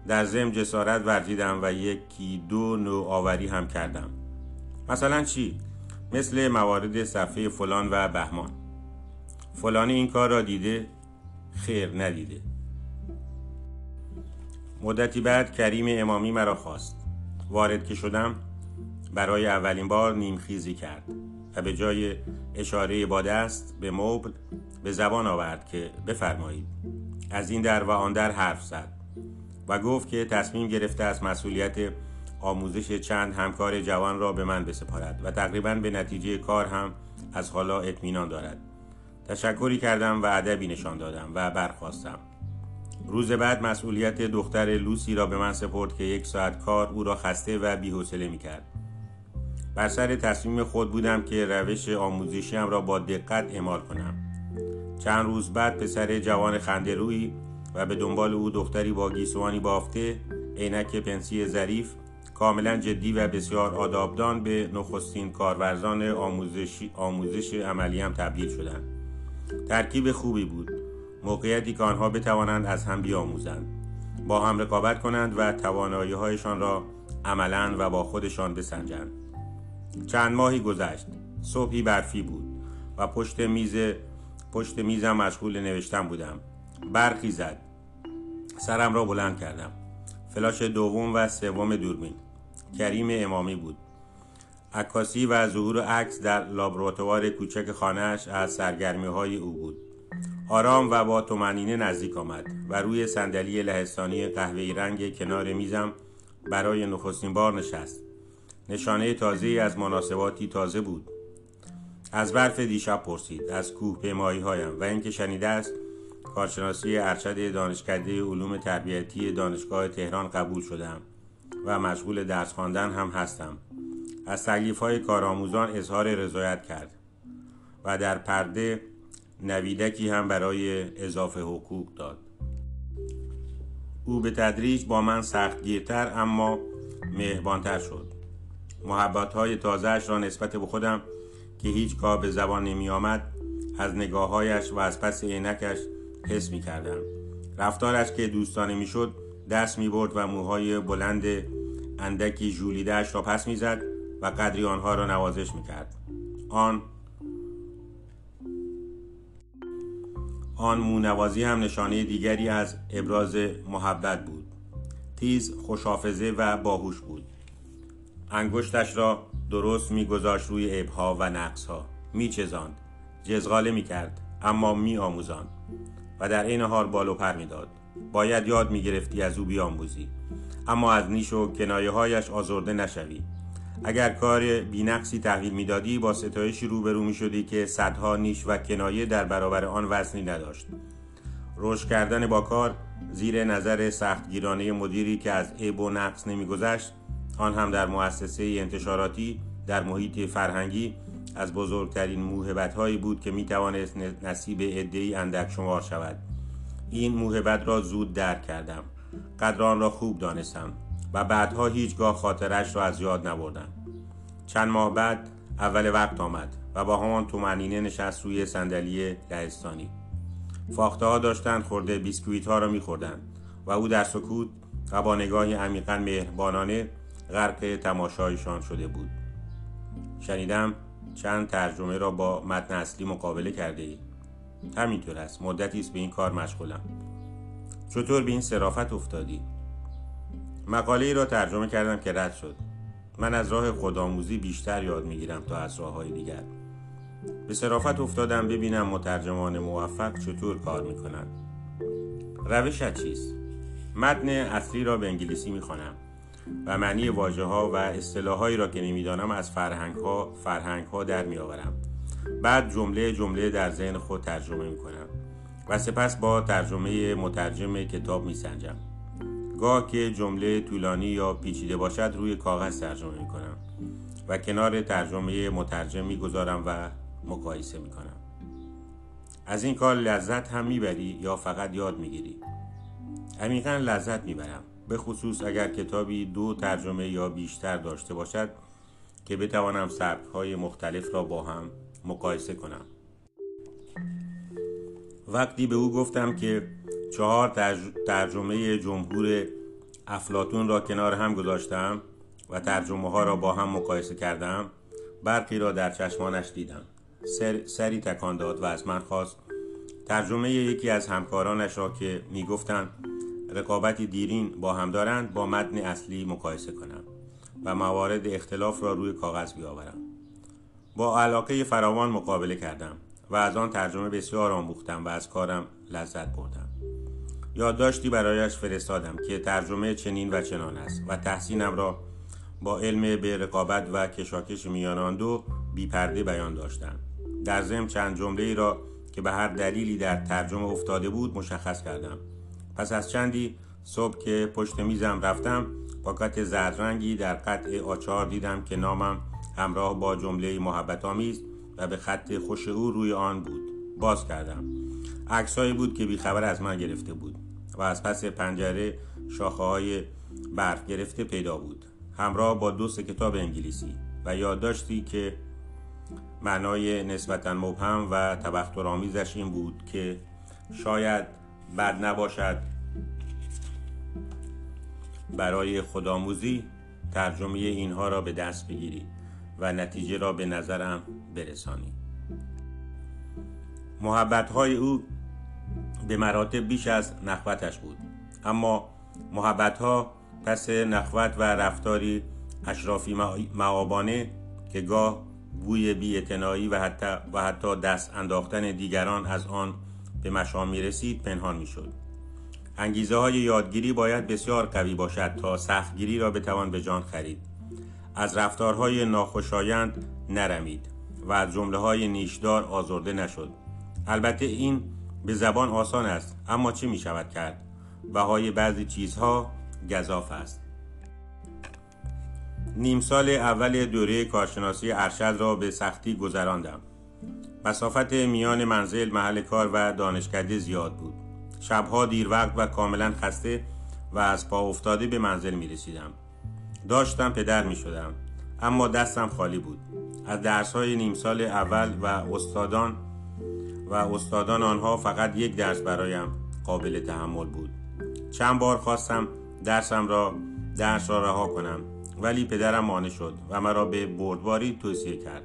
در ضمن جسارت ورزیدم و یکی دو نوآوری هم کردم مثلا چی؟ مثل موارد صفحه فلان و بهمان فلانی این کار را دیده؟ خیر ندیده مدتی بعد کریم امامی مرا خواست. وارد که شدم برای اولین بار نیمخیزی کرد و به جای اشاره با دست به مبل به زبان آورد که بفرمایید. از این در و آن در حرف زد و گفت که تصمیم گرفته از مسئولیت آموزش چند همکار جوان را به من بسپارد و تقریبا به نتیجه کار هم از حالا اطمینان دارد. تشکری کردم و ادبی نشان دادم و برخواستم. روز بعد مسئولیت دختر لوسی را به من سپرد که یک ساعت کار او را خسته و بیحوصله می‌کرد. بر سر تصمیم خود بودم که روش آموزشیم را با دقت اعمال کنم. چند روز بعد پسر جوان خنده و به دنبال او دختری با گیسوانی بافته عینک پنسی ظریف کاملا جدی و بسیار آدابدان به نخستین کارورزان آموزش, آموزش عملیم تبدیل شدند. ترکیب خوبی بود. موقعیتی که آنها بتوانند از هم بیاموزند با هم رقابت کنند و توانایی هایشان را عملا و با خودشان بسنجند. چند ماهی گذشت صبحی برفی بود و پشت میز پشت میزم مشغول نوشتن بودم. برخی زد. سرم را بلند کردم. فلاش دوم و سوم دوربین. کریم امامی بود. عکاسی و ظهور عکس در لابراتوار کوچک خانهاش از سرگرمی های او بود. آرام و با تومنینه نزدیک آمد و روی صندلی لهستانی قهوه‌ای رنگ کنار میزم برای نخستین بار نشست. نشانه تازه از مناسباتی تازه بود. از برف دیشب پرسید از کوه پیمایی هایم و اینکه شنیده است کارشناسی ارشد دانشکده علوم تربیتی دانشگاه تهران قبول شدم و مشغول درس خواندن هم هستم. از تکلیف های کارآموزان اظهار رضایت کرد و در پرده نویدکی هم برای اضافه حقوق داد. او به تدریج با من سختگیرتر اما مهربانتر شد. محبت های تازهش را نسبت به خودم که هیچگاه به زبان نمی آمد از نگاههایش و از پس عینکش حس می کردم رفتارش که دوستانه می شد دست می برد و موهای بلند اندکی جولیدهش را پس می زد و قدری آنها را نوازش می کرد آن آن مونوازی هم نشانه دیگری از ابراز محبت بود. تیز خوشافزه و باهوش بود. انگشتش را درست میگذاشت روی ابها و نقصها. میچزاند. جزغاله می‌کرد اما میآموزاند و در این حال بالو پر می‌داد. باید یاد می‌گرفتی از او بیاموزی. اما از نیش و کنایه هایش آزرده نشوی. اگر کار بینقصی تحویل می‌دادی با ستایشی روبرو می شدی که صدها نیش و کنایه در برابر آن وزنی نداشت. رشد کردن با کار زیر نظر سختگیرانه مدیری که از عیب و نقص نمیگذشت آن هم در مؤسسه انتشاراتی در محیط فرهنگی از بزرگترین موهبت هایی بود که می توانست نصیب عدهای اندک شمار شود. این موهبت را زود درک کردم. قدران را خوب دانستم. و بعدها هیچگاه خاطرش را از یاد نبردم. چند ماه بعد اول وقت آمد و با همان تومنینه نشست روی صندلی لهستانی فاخته ها داشتند خورده بیسکویت ها را میخوردند و او در سکوت و با نگاهی عمیقا مهربانانه غرق تماشایشان شده بود. شنیدم چند ترجمه را با متن اصلی مقابله کرده ای. همینطور است. مدتی است به این کار مشغولم. چطور به این صرافت افتادی؟ مقاله ای را ترجمه کردم که رد شد. من از راه خودآموزی بیشتر یاد می‌گیرم تا از راه های دیگر. به صرافت افتادم ببینم مترجمان موفق چطور کار می‌کنند. روشت چیست متن اصلی را به انگلیسی می‌خوانم و معنی واجه ها و اصطلاحهایی را که نمی‌دانم از فرهنگ ها, فرهنگ ها در میآورم. بعد جمله جمله در ذهن خود ترجمه می‌کنم و سپس با ترجمه مترجم کتاب میسنجم. گاه که جمله طولانی یا پیچیده باشد روی کاغذ ترجمه می کنم و کنار ترجمه مترجم می گذارم و مقایسه می کنم از این کار لذت هم می‌بری یا فقط یاد می‌گیری؟ عمیقا لذت می‌برم به خصوص اگر کتابی دو ترجمه یا بیشتر داشته باشد که بتوانم سبک های مختلف را با هم مقایسه کنم. وقتی به او گفتم که چهار ترجمه جمهور افلاتون را کنار هم گذاشتم و ترجمه ها را با هم مقایسه کردم. برقی را در چشمانش دیدم. سر، سری تکان داد و از من خواست. ترجمه یکی از همکارانش را که می‌گفتند رقابتی دیرین با هم دارند با متن اصلی مقایسه کنم و موارد اختلاف را روی کاغذ بیاورم. با علاقه فراوان مقابله کردم و از آن ترجمه بسیار آموختم و از کارم لذت بردم. یادداشتی برایش فرستادم که ترجمه چنین و چنان است و تحسینم را با علم به رقابت و کشاکش میان آن دو بیپرده بیان داشتم. در ضمن چند جمله ای را که به هر دلیلی در ترجمه افتاده بود مشخص کردم. پس از چندی صبح که پشت میزم رفتم پاکت زردرنگی در قطع آچار دیدم که نامم همراه با جمله محبت آمیز و به خط خوش او روی آن بود. باز کردم. عکسهایی بود که بیخبر از من گرفته بود. و از پس پنجره شاخه های برف گرفته پیدا بود. همراه با دو کتاب انگلیسی و یادداشتی که معنای نسبتا مبهم و تبخترآمیزش این بود که شاید بد نباشد برای خودآموزی ترجمه اینها را به دست بگیری و نتیجه را به نظرم برسانی. محبت های او به مراتب بیش از نخوتش بود اما محبت ها پس نخوت و رفتاری اشرافی معابانه که گاه بوی بیعتنایی و حتی, و حتی دست انداختن دیگران از آن به مشام می رسید پنهان می شد. انگیزه های یادگیری باید بسیار قوی باشد تا سختگیری را بتوان به جان خرید. از رفتارهای ناخوشایند نرمید و از جمله های نیشدار آزرده نشد. البته این به زبان آسان است اما چه می شود کرد؟ بهای بعضی چیزها گذاف است. نیم سال اول دوره کارشناسی ارشد را به سختی گذراندم مسافت میان منزل محل کار و دانشکده زیاد بود شبها دیر وقت و کاملا خسته و از پا افتاده به منزل می رسیدم داشتم پدر می شدم اما دستم خالی بود از درس های نیم سال اول و استادان و استادان آنها فقط یک درس برایم قابل تحمل بود. چند بار خواستم درسم را درس را رها کنم ولی پدرم مانع شد و مرا به بردباری توصیه کرد.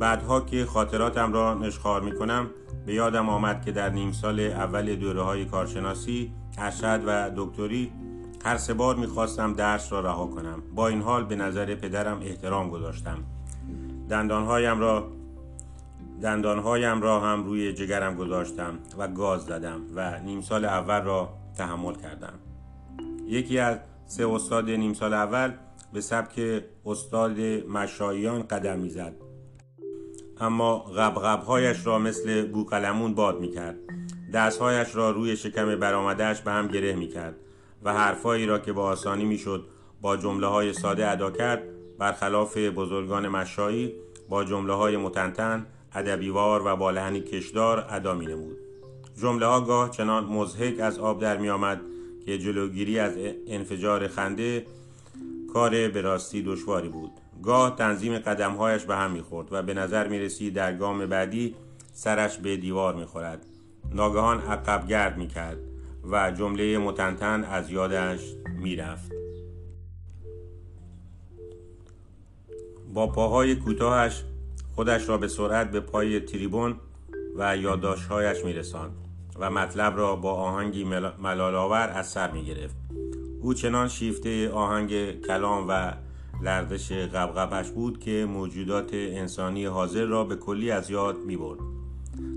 بعدها که خاطراتم را نشخار می کنم به یادم آمد که در نیم سال اول دوره های کارشناسی ارشد و دکتری هر سه بار می‌خواستم درس را رها کنم. با این حال به نظر پدرم احترام گذاشتم. دندانهایم را دندانهایم را هم روی جگرم گذاشتم و گاز زدم و نیم سال اول را تحمل کردم. یکی از سه استاد نیم سال اول به سبک استاد مشاییان قدم می‌زد اما غبغبهایش را مثل بوقلمون باد می‌کرد. دستهایش را روی شکم برآمدهش به هم گره می‌کرد و حرفهایی را که با آسانی می‌شد با جمله های ساده ادا کرد برخلاف بزرگان مشایی با جمله های متنتن ادبیوار و با لحنی کشدار ادا می نمود جمله ها گاه چنان مزهک از آب در می آمد که جلوگیری از انفجار خنده کار به راستی دشواری بود. گاه تنظیم قدمهایش به هم می‌خورد و به نظر می رسید در گام بعدی سرش به دیوار می خورد ناگهان عقب گرد می کرد و جمله متنتن از یادش می رفت با پاهای کوتاهش خودش را به سرعت به پای تریبون و یادداشتهایش میرساند و مطلب را با آهنگی ملالآور از سر می گرفت. او چنان شیفته آهنگ کلام و لردش غبغبش بود که موجودات انسانی حاضر را به کلی از یاد می برد.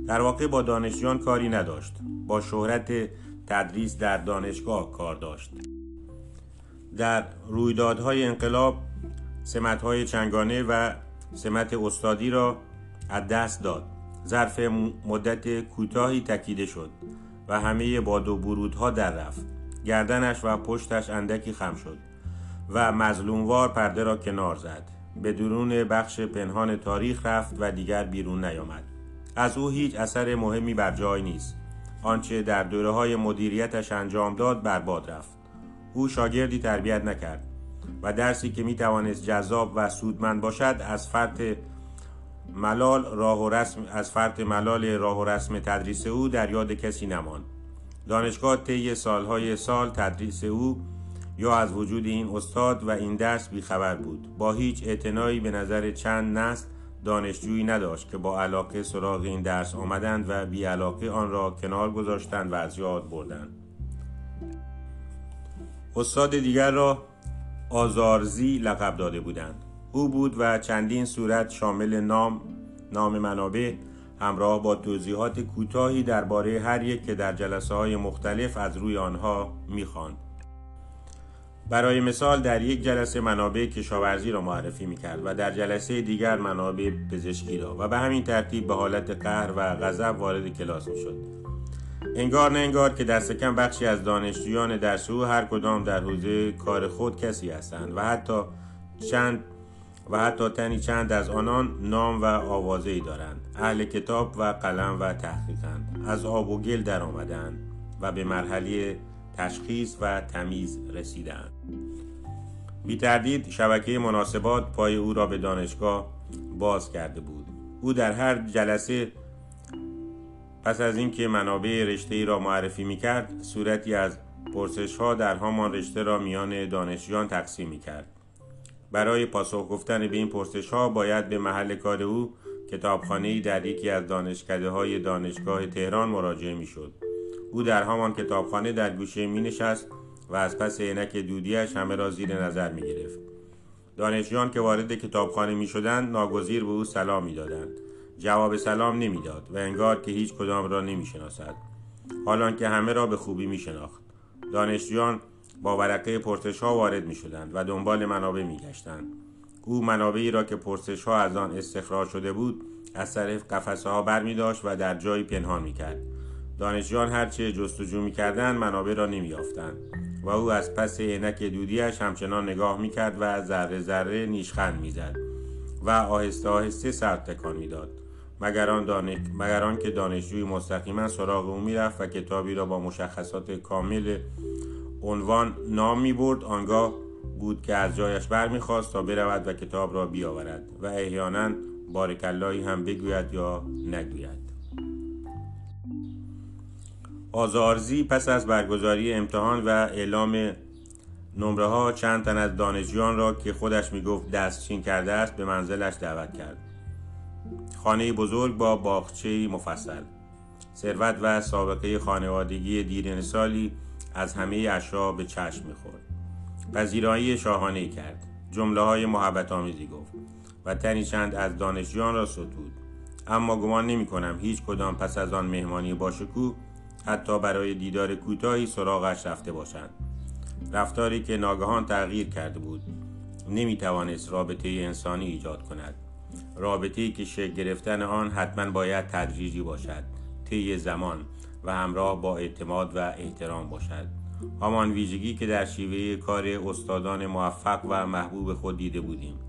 در واقع با دانشجویان کاری نداشت با شهرت تدریس در دانشگاه کار داشت در رویدادهای انقلاب سمتهای چنگانه و سمت استادی را از دست داد. ظرف مدت کوتاهی تکیده شد و همه باد و برودها در رفت. گردنش و پشتش اندکی خم شد و مظلوموار پرده را کنار زد. به درون بخش پنهان تاریخ رفت و دیگر بیرون نیامد. از او هیچ اثر مهمی بر جای نیست. آنچه در دوره های مدیریتش انجام داد برباد رفت. او شاگردی تربیت نکرد. و درسی که می توانست جذاب و سودمند باشد از فرط ملال راه و رسم از فرط ملال راه و رسم تدریس او در یاد کسی نماند. دانشگاه طی سالهای سال تدریس او یا از وجود این استاد و این درس بیخبر بود. با هیچ اعتنایی به نظر چند نسل دانشجویی نداشت که با علاقه سراغ این درس آمدند و بی علاقه آن را کنار گذاشتند و از یاد بردند. استاد دیگر را آزارزی لقب داده بودند. او بود و چندین صورت شامل نام نام منابع همراه با توضیحات کوتاهی درباره هر یک که در جلسه های مختلف از روی آنها می‌خواند. برای مثال در یک جلسه منابع کشاورزی را معرفی می‌کرد و در جلسه دیگر منابع پزشکی را و به همین ترتیب به حالت قهر و غضب وارد کلاس می‌شد. انگار نه انگار که دست کم بخشی از دانشجویان او هر کدام در حوزه کار خود کسی هستند و حتی چند و حتی تنی چند از آنان نام و آوازه ای دارند. اهل کتاب و قلم و تحقیقند از آب و گل در آمدند و به مرحله تشخیص و تمیز رسیدند. بی تردید شبکه مناسبات پای او را به دانشگاه باز کرده بود. او در هر جلسه پس از اینکه منابع رشته ای را معرفی می کرد صورتی از پرسش ها در همان رشته را میان دانشجویان تقسیم می کرد برای پاسخ گفتن به این پرسش ها باید به محل کار او کتابخانه ای در یکی از دانشکده های دانشگاه تهران مراجعه می شد او در همان کتابخانه در گوشه می نشست و از پس عینک دودیش همه را زیر نظر می گرفت دانشجویان که وارد کتابخانه می شدند ناگزیر به او سلام می دادند جواب سلام نمی‌داد و انگار که هیچ کدام را نمی شناسد حالان که همه را به خوبی می شناخت دانشجویان با ورقه پرسش ها وارد می شدند و دنبال منابع می گشتند او منابعی را که پرسش ها از آن استخراج شده بود از طرف قفسه ها بر می داشت و در جایی پنهان می کرد دانشجویان هرچه جستجو می کردند منابع را نمی یافتند و او از پس عینک دودیش همچنان نگاه می کرد و ذره ذره نیشخند می زد و آهسته آهسته سر تکان می داد مگر آن, دانش... مگر که دانشجوی مستقیما سراغ او می‌رفت و کتابی را با مشخصات کامل عنوان نام می برد آنگاه بود که از جایش برمیخواست تا برود و کتاب را بیاورد و احیانا بارکلایی هم بگوید یا نگوید. آزارزی پس از برگزاری امتحان و اعلام نمره ها چند تن از دانشجویان را که خودش می‌گفت دستچین کرده است به منزلش دعوت کرد. خانه بزرگ با باغچه مفصل. ثروت و سابقه خانوادگی دیرین سالی از همه اشیا به چشم می‌خورد. پذیرایی شاهانه کرد. جمله های محبت آمیزی گفت و تنی چند از دانشجویان را ستود. اما گمان نمی کنم هیچ کدام پس از آن مهمانی باشکوه حتی برای دیدار کوتاهی سراغش رفته باشند. رفتاری که ناگهان تغییر کرده بود نمی توانست رابطه انسانی ایجاد کند. رابطه که شکل گرفتن آن حتما باید تدریجی باشد طی زمان و همراه با اعتماد و احترام باشد همان ویژگی که در شیوه کار استادان موفق و محبوب خود دیده بودیم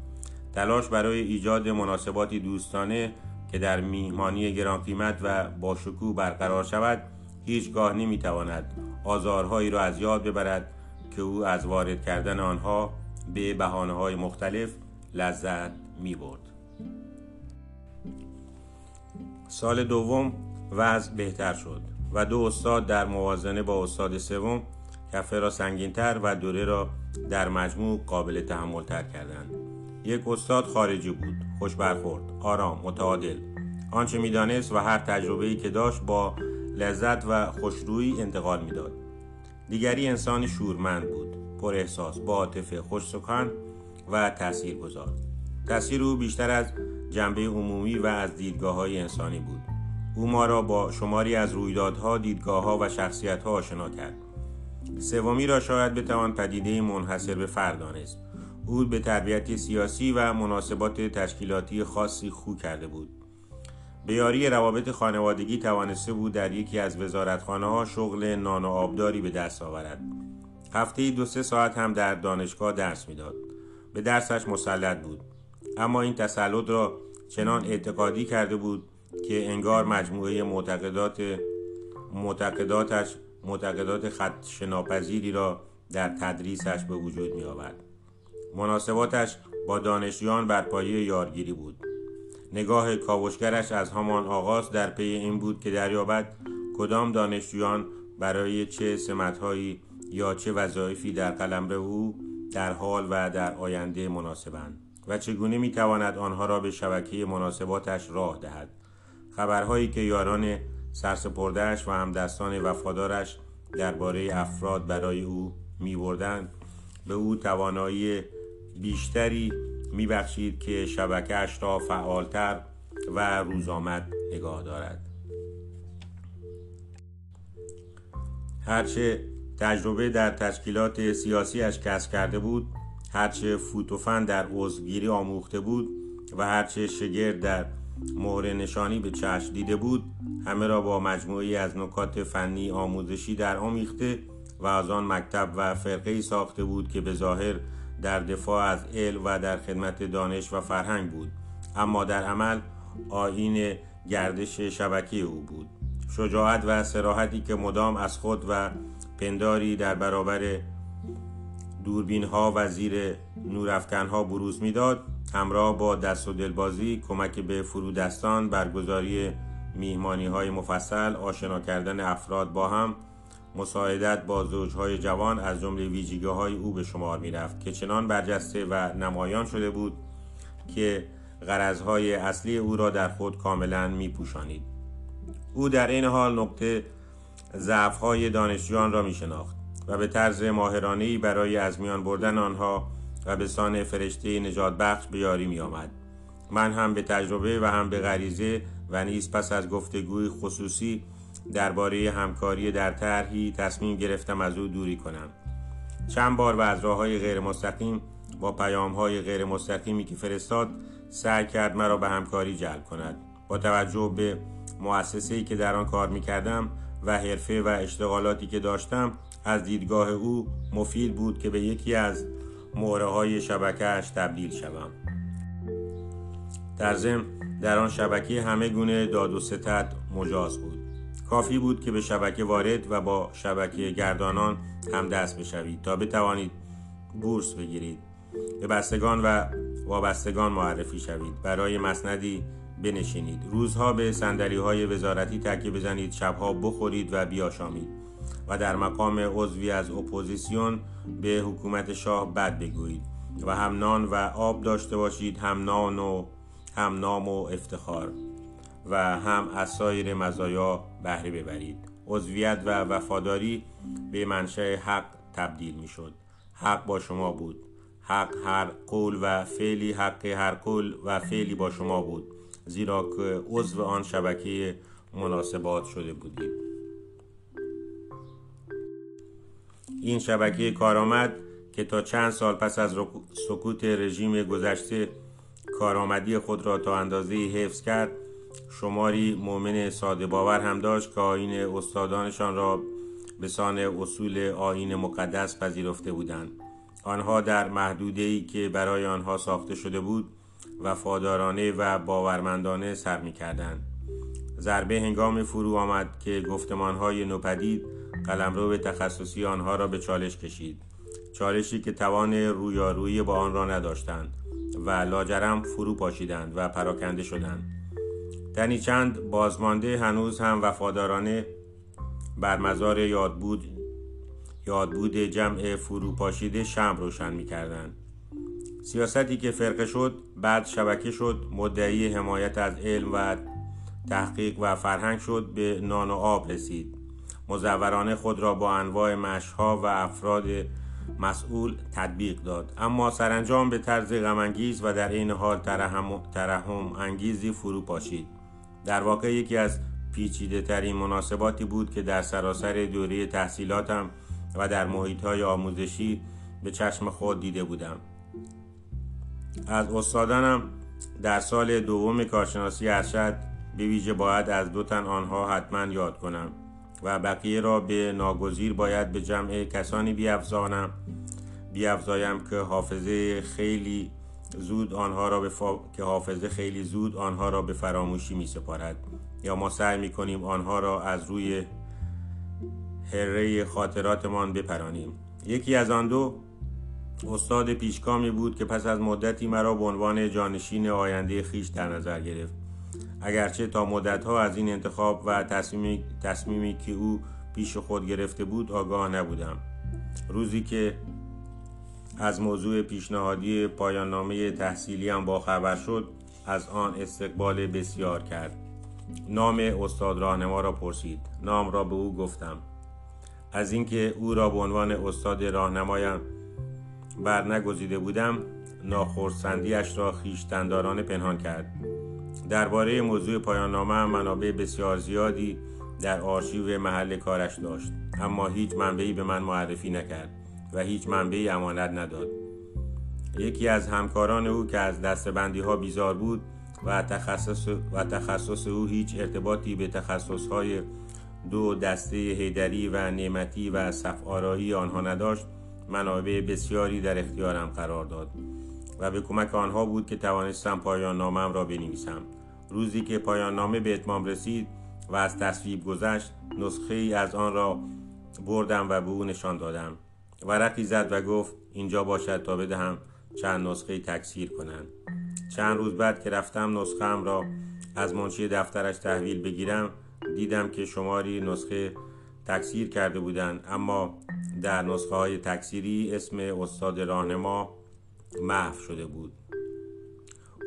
تلاش برای ایجاد مناسباتی دوستانه که در میهمانی گران قیمت و با شکوه برقرار شود هیچگاه نمی‌تواند آزارهایی را از یاد ببرد که او از وارد کردن آنها به بحانه های مختلف لذت می برد. سال دوم وضع بهتر شد و دو استاد در موازنه با استاد سوم کفه را سنگینتر و دوره را در مجموع قابل تحمل تر کردند. یک استاد خارجی بود خوش برخورد آرام متعادل. آنچه می‌دانست و هر تجربه‌ای که داشت با لذت و خوشرویی انتقال می‌داد. دیگری انسان شورمند بود پر احساس با عاطفه خوش سخن و تأثیر گذار تأثیر او بیشتر از جنبه عمومی و از دیدگاه های انسانی بود. او ما را با شماری از رویدادها دیدگاه و شخصیت ها آشنا کرد. سومی را شاید بتوان پدیده منحصر به فرد دانست او به تربیت سیاسی و مناسبات تشکیلاتی خاصی خو کرده بود. به یاری روابط خانوادگی توانسته بود در یکی از وزارتخانه ها شغل نان و آبداری به دست آورد. هفته دو سه ساعت هم در دانشگاه درس می‌داد. به درسش مسلط بود. اما این تسلط را چنان اعتقادی کرده بود که انگار مجموعه معتقدات معتقداتش معتقدات خط شناپذیری را در تدریسش به وجود می آورد. مناسباتش با دانشجویان بر پایه یارگیری بود نگاه کاوشگرش از همان آغاز در پی این بود که دریابد کدام دانشجویان برای چه سمتهایی یا چه وظایفی در قلمرو او در حال و در آینده مناسبند و چگونه می‌تواند آنها را به شبکه مناسباتش راه دهد؟ خبرهایی که یاران سرسپردهش و همدستان وفادارش درباره افراد برای او میبردند به او توانایی بیشتری میبخشید که شبکهش را فعالتر و روزآمد نگاه دارد. هرچه تجربه در تشکیلات سیاسیش کسب کرده بود هرچه فوتوفن در عضوگیری آموخته بود و هرچه شگرد در مهر نشانی به چشم دیده بود همه را با مجموعی از نکات فنی آموزشی در آمیخته و از آن مکتب و فرقه ساخته بود که به ظاهر در دفاع از علم و در خدمت دانش و فرهنگ بود. اما در عمل آین گردش شبکی او بود. شجاعت و سراحتی که مدام از خود و پنداری در برابر دوربین ها و زیر نورافکن ها بروز می‌داد همراه با دست و دلبازی کمک به فرودستان برگزاری میهمانی های مفصل آشنا کردن افراد با هم مساعدت با زوجهای جوان از جمله ویژگی های او به شمار می رفت که چنان برجسته و نمایان شده بود که غرضهای اصلی او را در خود کاملا می پوشانید. او در این حال نقطه ضعف های دانشجویان را می شناخت و به طرز ماهرانهی برای از میان بردن آنها و به سان فرشته نجات بخش به یاری می آمد. من هم به تجربه و هم به غریزه و نیز پس از گفتگوی خصوصی درباره همکاری در طرحی تصمیم گرفتم از او دوری کنم چند بار و از راه های غیر مستقیم با پیام های غیر مستقیمی که فرستاد سعی کرد مرا به همکاری جلب کند با توجه به مؤسسه‌ای که در آن کار می کردم و حرفه و اشتغالاتی که داشتم از دیدگاه او مفید بود که به یکی از مهره های شبکهش تبدیل شوم. در ضمن در آن شبکه همه گونه داد و ستد مجاز بود. کافی بود که به شبکه وارد و با شبکه گردانان هم دست بشوید تا بتوانید بورس بگیرید. به بستگان و وابستگان معرفی شوید. برای مسندی بنشینید. روزها به سندلی های وزارتی تکیه بزنید. شبها بخورید و بیاشامید. و در مقام عضوی از اپوزیسیون به حکومت شاه بد بگویید و هم نان و آب داشته باشید هم نان و هم نام و افتخار و هم از سایر مزایا بهره ببرید. عضویت و وفاداری به منشأ حق تبدیل می شد حق با شما بود. حق هر قول و فعلی حق هر قول و فعلی با شما بود. زیرا که عضو آن شبکه مناسبات شده بودید. این شبکه کارآمد که تا چند سال پس از سکوت رژیم گذشته کارآمدی خود را تا اندازه حفظ کرد شماری مؤمن ساده باور هم داشت که آین استادانشان را به سان اصول آین مقدس پذیرفته بودند آنها در محدوده ای که برای آنها ساخته شده بود وفادارانه و باورمندانه سر می کردن. ضربه هنگام فرو آمد که گفتمانهای نوپدید قلمرو تخصصی آنها را به چالش کشید. چالشی که توان رویارویی با آن را نداشتند و لاجرم فرو پاشیدند و پراکنده شدند. تنی چند بازمانده هنوز هم وفادارانه بر مزار یادبود یادبود جمع فروپاشیده شم روشن می کردن. سیاستی که فرقه شد بعد شبکه شد مدعی حمایت از علم و تحقیق و فرهنگ شد به نان و آب رسید. مزورانه خود را با انواع مشها و افراد مسئول تطبیق داد. اما سرانجام به طرز غمانگیز و در این حال ترحم, ترحم انگیزی فرو پاشید. در واقع یکی از پیچیده ترین مناسباتی بود که در سراسر دوره تحصیلاتم و در محیط های آموزشی به چشم خود دیده بودم. از استادانم در سال دوم کارشناسی ارشد به ویژه باید از دو تن آنها حتما یاد کنم. و بقیه را به ناگزیر باید به جمع کسانی بیافزانم. بیافزایم که حافظه خیلی زود آنها را به که حافظه خیلی زود آنها را به فراموشی می سپارد یا ما سعی می کنیم آنها را از روی هره خاطراتمان بپرانیم. یکی از آن دو استاد پیشکامی بود که پس از مدتی مرا به عنوان جانشین آینده خیش در نظر گرفت. اگرچه تا مدتها از این انتخاب و تصمیمی, تصمیمی که او پیش خود گرفته بود آگاه نبودم. روزی که از موضوع پیشنهادی پایان نامه تحصیلیم با خبر شد از آن استقبال بسیار کرد. نام استاد راهنما را پرسید. نام را به او گفتم. از اینکه او را به عنوان استاد راهنمایم بر نگزیده بودم ناخرسندیاش را خیشتندارانه پنهان کرد. درباره موضوع پایان نامه منابع بسیار زیادی در آرشیو محل کارش داشت اما هیچ منبعی به من معرفی نکرد و هیچ منبعی امانت نداد. یکی از همکاران او که از دستبندی ها بیزار بود و تخصص, و تخصص او هیچ ارتباطی به تخصص های دو دسته هیدری و نعمتی و صفعارایی آنها نداشت منابع بسیاری در اختیارم قرار داد. و به کمک آنها بود که توانستم پایان نامم را بنویسم. روزی که پایان نامه به اتمام رسید و از تصویب گذشت نسخه ای از آن را بردم و به او نشان دادم. ورقی زد و گفت اینجا باشد تا بدهم چند نسخه تکثیر کنند. چند روز بعد که رفتم نسخه را از منشی دفترش تحویل بگیرم دیدم که شماری نسخه تکثیر کرده بودند. اما در نسخه های تکثیری اسم استاد راهنما محو شده بود.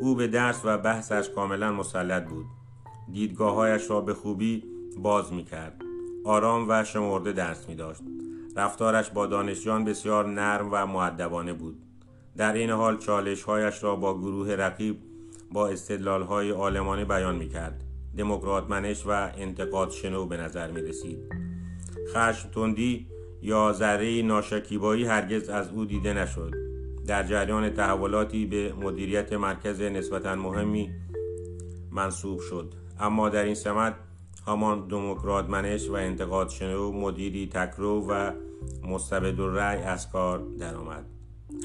او به درس و بحثش کاملا مسلط بود. دیدگاههایش را به خوبی باز می کرد آرام و شمرده درس می داشت رفتارش با دانشجویان بسیار نرم و معدبانه بود. در این حال چالشهایش را با گروه رقیب با استدلال های آلمانه بیان می کرد دموکرات منش و انتقاد شنو به نظر می رسید خشم تندی یا ذره ناشکیبایی هرگز از او دیده نشد. در جریان تحولاتی به مدیریت مرکز نسبتا مهمی منصوب شد. اما در این سمت همان دموکرات منش و انتقاد شنو مدیری تکرو و مستبد رأی از کار درآمد.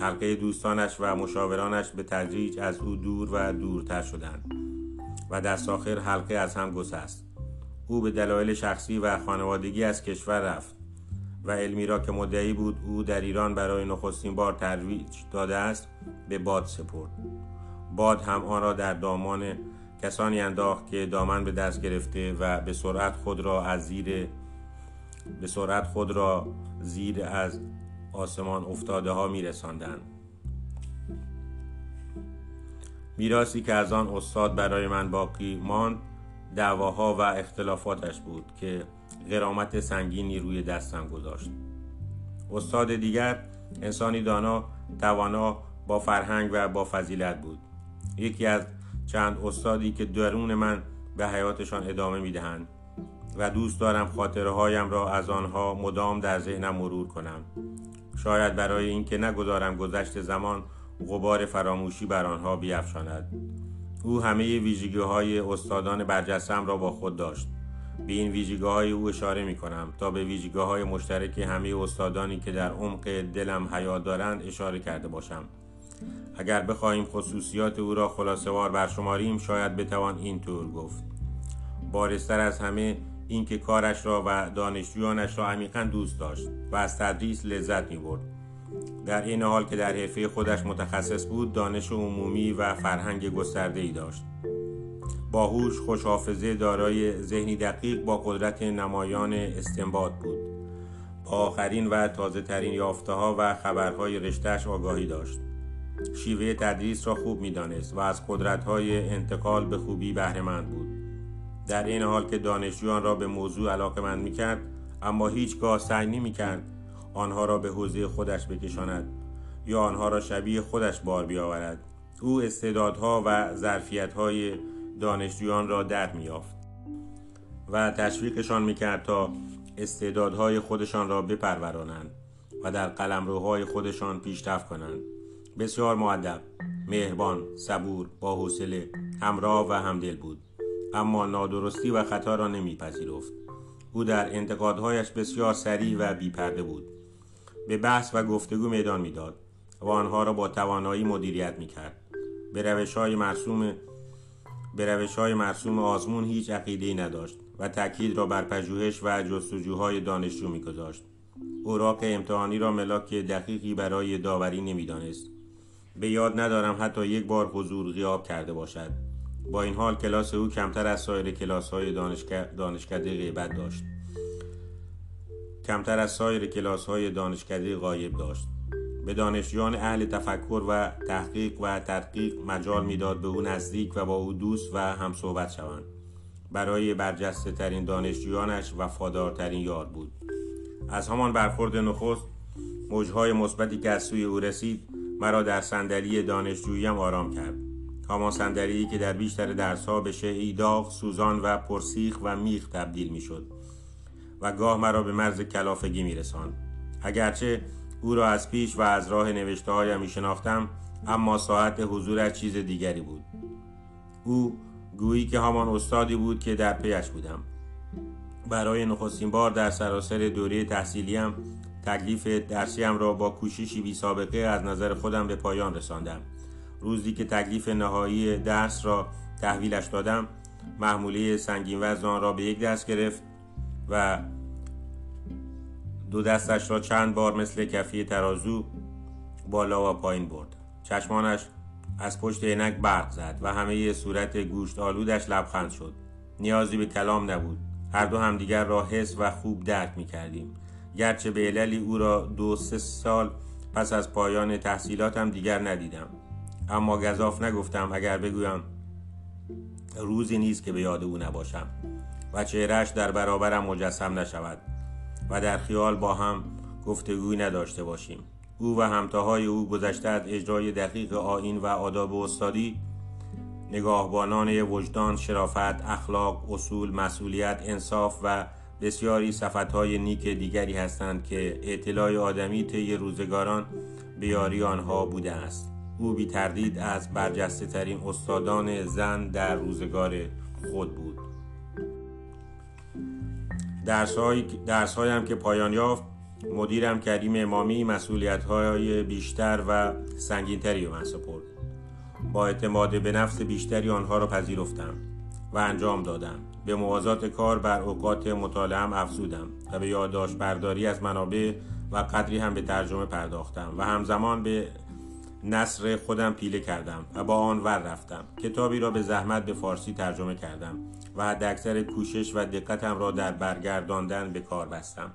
حلقه دوستانش و مشاورانش به تدریج از او دور و دورتر شدند و در ساخر حلقه از هم گسست. او به دلایل شخصی و خانوادگی از کشور رفت. و علمی را که مدعی بود او در ایران برای نخستین بار ترویج داده است به باد سپرد باد هم آن را در دامان کسانی انداخت که دامن به دست گرفته و به سرعت خود را از زیر به سرعت خود را زیر از آسمان افتاده ها می رساندن. میراسی که از آن استاد برای من باقی ماند دعواها و اختلافاتش بود که غرامت سنگینی روی دستم گذاشت. استاد دیگر انسانی دانا توانا با فرهنگ و با فضیلت بود. یکی از چند استادی که درون من به حیاتشان ادامه می‌دهند و دوست دارم خاطره هایم را از آنها مدام در ذهنم مرور کنم. شاید برای اینکه نگذارم گذشت زمان غبار فراموشی بر آنها بیفشاند. او همه ویژگی های استادان برجستم را با خود داشت. به این ویژگی های او اشاره می کنم تا به ویژگی های مشترک همه استادانی که در عمق دلم حیات دارند اشاره کرده باشم. اگر بخواهیم خصوصیات او را خلاصوار برشماریم شاید بتوان اینطور گفت. بارستر از همه اینکه کارش را و دانشجویانش را عمیقا دوست داشت و از تدریس لذت می برد در این حال که در حرفه خودش متخصص بود دانش عمومی و فرهنگ گسترده ای داشت. باهوش خوشحافظه دارای ذهنی دقیق با قدرت نمایان استنباط بود. با آخرین و تازه ترین یافته ها و خبرهای رشتهش آگاهی داشت. شیوه تدریس را خوب می‌دانست و از قدرت های انتقال به خوبی بهرهمند بود. در این حال که دانشجویان را به موضوع علاقه من می کرد اما هیچگاه سعی نمی کرد آنها را به حوزه خودش بکشاند یا آنها را شبیه خودش بار بیاورد. او استعدادها و ظرفیتهای دانشجویان را در میافت و تشویقشان می‌کرد تا استعدادهای خودشان را بپرورانند و در قلمروهای خودشان پیشرفت کنند. بسیار معدب مهربان صبور با حوصله همراه و همدل بود. اما نادرستی و خطا را نمیپذیرفت. او در انتقادهایش بسیار سریع و بیپرده بود. به بحث و گفتگو میدان می‌داد و آنها را با توانایی مدیریت می‌کرد. به روش های مرسوم به روش های مرسوم آزمون هیچ عقیده نداشت و تاکید را بر پژوهش و جستجوهای دانشجو میگذاشت. اوراق امتحانی را ملاک دقیقی برای داوری نمی‌دانست. به یاد ندارم حتی یک بار حضور غیاب کرده باشد. با این حال کلاس او کمتر از سایر کلاس های دانشکده غیبت داشت. کمتر از سایر کلاس های دانشکده غایب داشت. به دانشجویان اهل تفکر و تحقیق و تدقیق مجال می‌داد به او نزدیک و با او دوست و هم صحبت شوند. برای برجسته ترین دانشجویانش وفادارترین یار بود. از همان برخورد نخست موجهای مثبتی که از سوی او رسید مرا در صندلی دانشجوییم آرام کرد. همان صندلی که در بیشتر درسها به شیعی داغ سوزان و پرسیخ و میخ تبدیل می‌شد و گاه مرا به مرز کلافگی میرساند. اگرچه او را از پیش و از راه نوشته هایم می شناختم اما ساعت حضورش چیز دیگری بود. او گویی که همان استادی بود که در پیش بودم. برای نخستین بار در سراسر دوره تحصیلیم تکلیف درسیم را با کوششی بی سابقه از نظر خودم به پایان رساندم. روزی که تکلیف نهایی درس را تحویلش دادم محموله سنگین وزن را به یک دست گرفت و دو دستش را چند بار مثل کفی ترازو بالا و پایین برد. چشمانش از پشت عینک برق زد و همه صورت گوشت آلودش لبخند شد. نیازی به کلام نبود. هر دو همدیگر را حس و خوب درک می کردیم گرچه به عللی او را دو سه سال پس از پایان تحصیلاتم دیگر ندیدم. اما گذاف نگفتم اگر بگویم روزی نیست که به یاد او نباشم و چهرش در برابرم مجسم نشود. و در خیال با هم گفتگوی نداشته باشیم. او و همتاهای او گذشته از اجرای دقیق آین و آداب استادی نگاهبانان وجدان شرافت اخلاق اصول مسئولیت انصاف و بسیاری صفتهای نیک دیگری هستند که اطلاع آدمی طی روزگاران به یاری آنها بوده است. او بی تردید از برجسته ترین استادان زن در روزگار خود بود. درس, های... درس هایم که پایان یافت مدیرم کریم امامی مسئولیت های بیشتر و سنگینتری به من سپرد. با اعتماد به نفس بیشتری آنها را پذیرفتم و انجام دادم. به موازات کار بر اوقات مطالعه افزودم و به یادداشت برداری از منابع و قدری هم به ترجمه پرداختم و همزمان به نصر خودم پیله کردم و با آن ور رفتم. کتابی را به زحمت به فارسی ترجمه کردم. و حد اکثر کوشش و دقتم را در برگرداندن به کار بستم.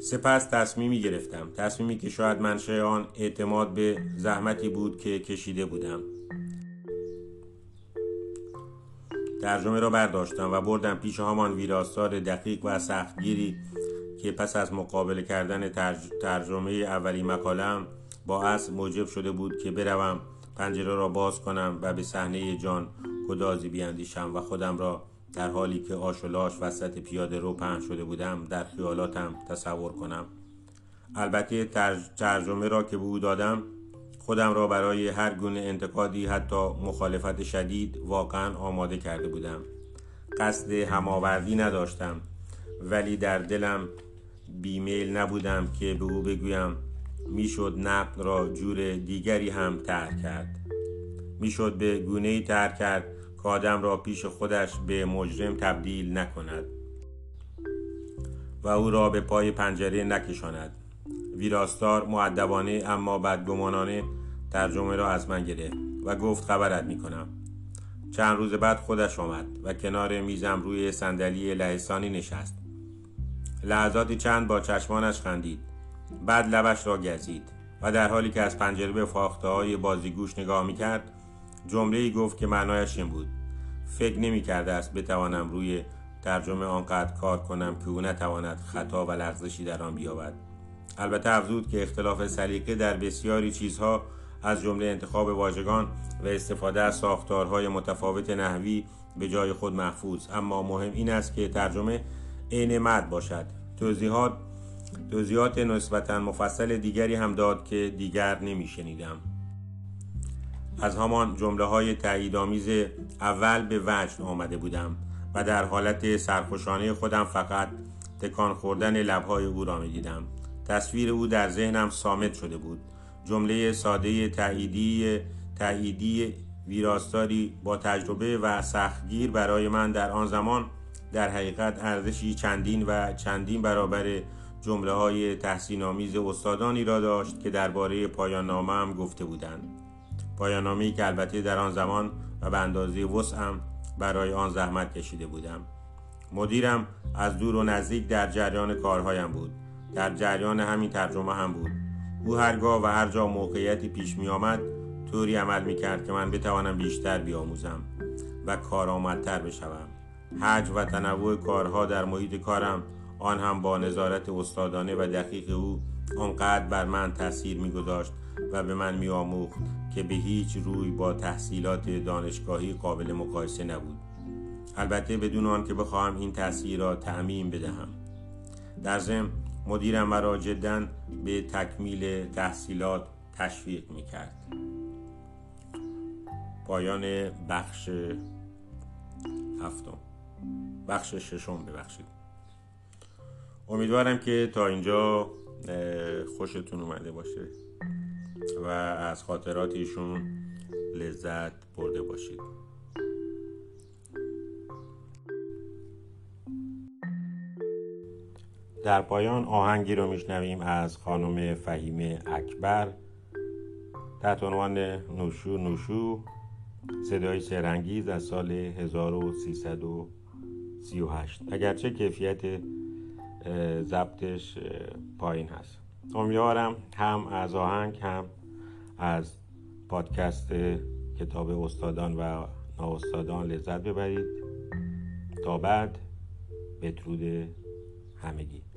سپس تصمیمی گرفتم. تصمیمی که شاید منشه آن اعتماد به زحمتی بود که کشیده بودم. ترجمه را برداشتم و بردم پیش همان ویراستار دقیق و سختگیری که پس از مقابله کردن ترجمه اولی مقالم با اصل موجب شده بود که بروم پنجره را باز کنم و به صحنه جان گدازی بیاندیشم و خودم را در حالی که آش و لاش وسط پیاده رو پهن شده بودم در خیالاتم تصور کنم. البته ترجمه را که به او دادم خودم را برای هر گونه انتقادی حتی مخالفت شدید واقعا آماده کرده بودم. قصد هماوردی نداشتم ولی در دلم بیمیل نبودم که به او بگویم می‌شد نقل را جور دیگری هم ترک کرد. می‌شد به گونه ای ترک کرد که آدم را پیش خودش به مجرم تبدیل نکند و او را به پای پنجره نکشاند. ویراستار معدبانه اما بدگمانانه ترجمه را از من گرفت و گفت خبرت می‌کنم. چند روز بعد خودش آمد و کنار میزم روی صندلی لهستانی نشست. لحظاتی چند با چشمانش خندید. بعد لبش را گزید و در حالی که از پنجره به فاخته های بازیگوش نگاه می‌کرد جمله ای گفت که معنایش این بود فکر نمی کرده است بتوانم روی ترجمه آنقدر کار کنم که او نتواند خطا و لغزشی در آن بیابد. البته افزود که اختلاف سلیقه در بسیاری چیزها از جمله انتخاب واژگان و استفاده از ساختارهای متفاوت نحوی به جای خود محفوظ اما مهم این است که ترجمه عین مد باشد. توضیحات توضیحات نسبتا مفصل دیگری هم داد که دیگر نمیشنیدم. از همان جمله های تاییدآمیز اول به وجد آمده بودم و در حالت سرخوشانه خودم فقط تکان خوردن لبهای او را می دیدم تصویر او در ذهنم سامت شده بود. جمله ساده تاییدی تاییدی ویراستاری با تجربه و سختگیر برای من در آن زمان در حقیقت ارزشی چندین و چندین برابر جمله های تحسین آمیز استادانی را داشت که درباره پایان نامه هم گفته بودند. پایان که البته در آن زمان و به اندازه وسعم برای آن زحمت کشیده بودم. مدیرم از دور و نزدیک در جریان کارهایم بود. در جریان همین ترجمه هم بود. او هرگاه و هر جا موقعیتی پیش می آمد طوری عمل می کرد که من بتوانم بیشتر بیاموزم و کارآمدتر بشوم. حج و تنوع کارها در محیط کارم آن هم با نظارت استادانه و دقیق او آنقدر بر من تاثیر میگذاشت و به من میآموخت که به هیچ روی با تحصیلات دانشگاهی قابل مقایسه نبود. البته بدون آن که بخواهم این تاثیر را تعمیم بدهم. در ضمن مدیرم مرا جدا به تکمیل تحصیلات تشویق می‌کرد. پایان بخش هفتم. بخش ششم ببخشید. امیدوارم که تا اینجا خوشتون اومده باشه و از خاطرات ایشون لذت برده باشید. در پایان آهنگی رو میشنویم از خانم فهیم اکبر. تحت عنوان نوشو نوشو صدای سرانگیز از سال 1338 اگرچه کیفیت ضبطش پایین هست. امیدوارم هم از آهنگ هم از پادکست کتاب استادان و نااستادان لذت ببرید. تا بعد بدرود همگی.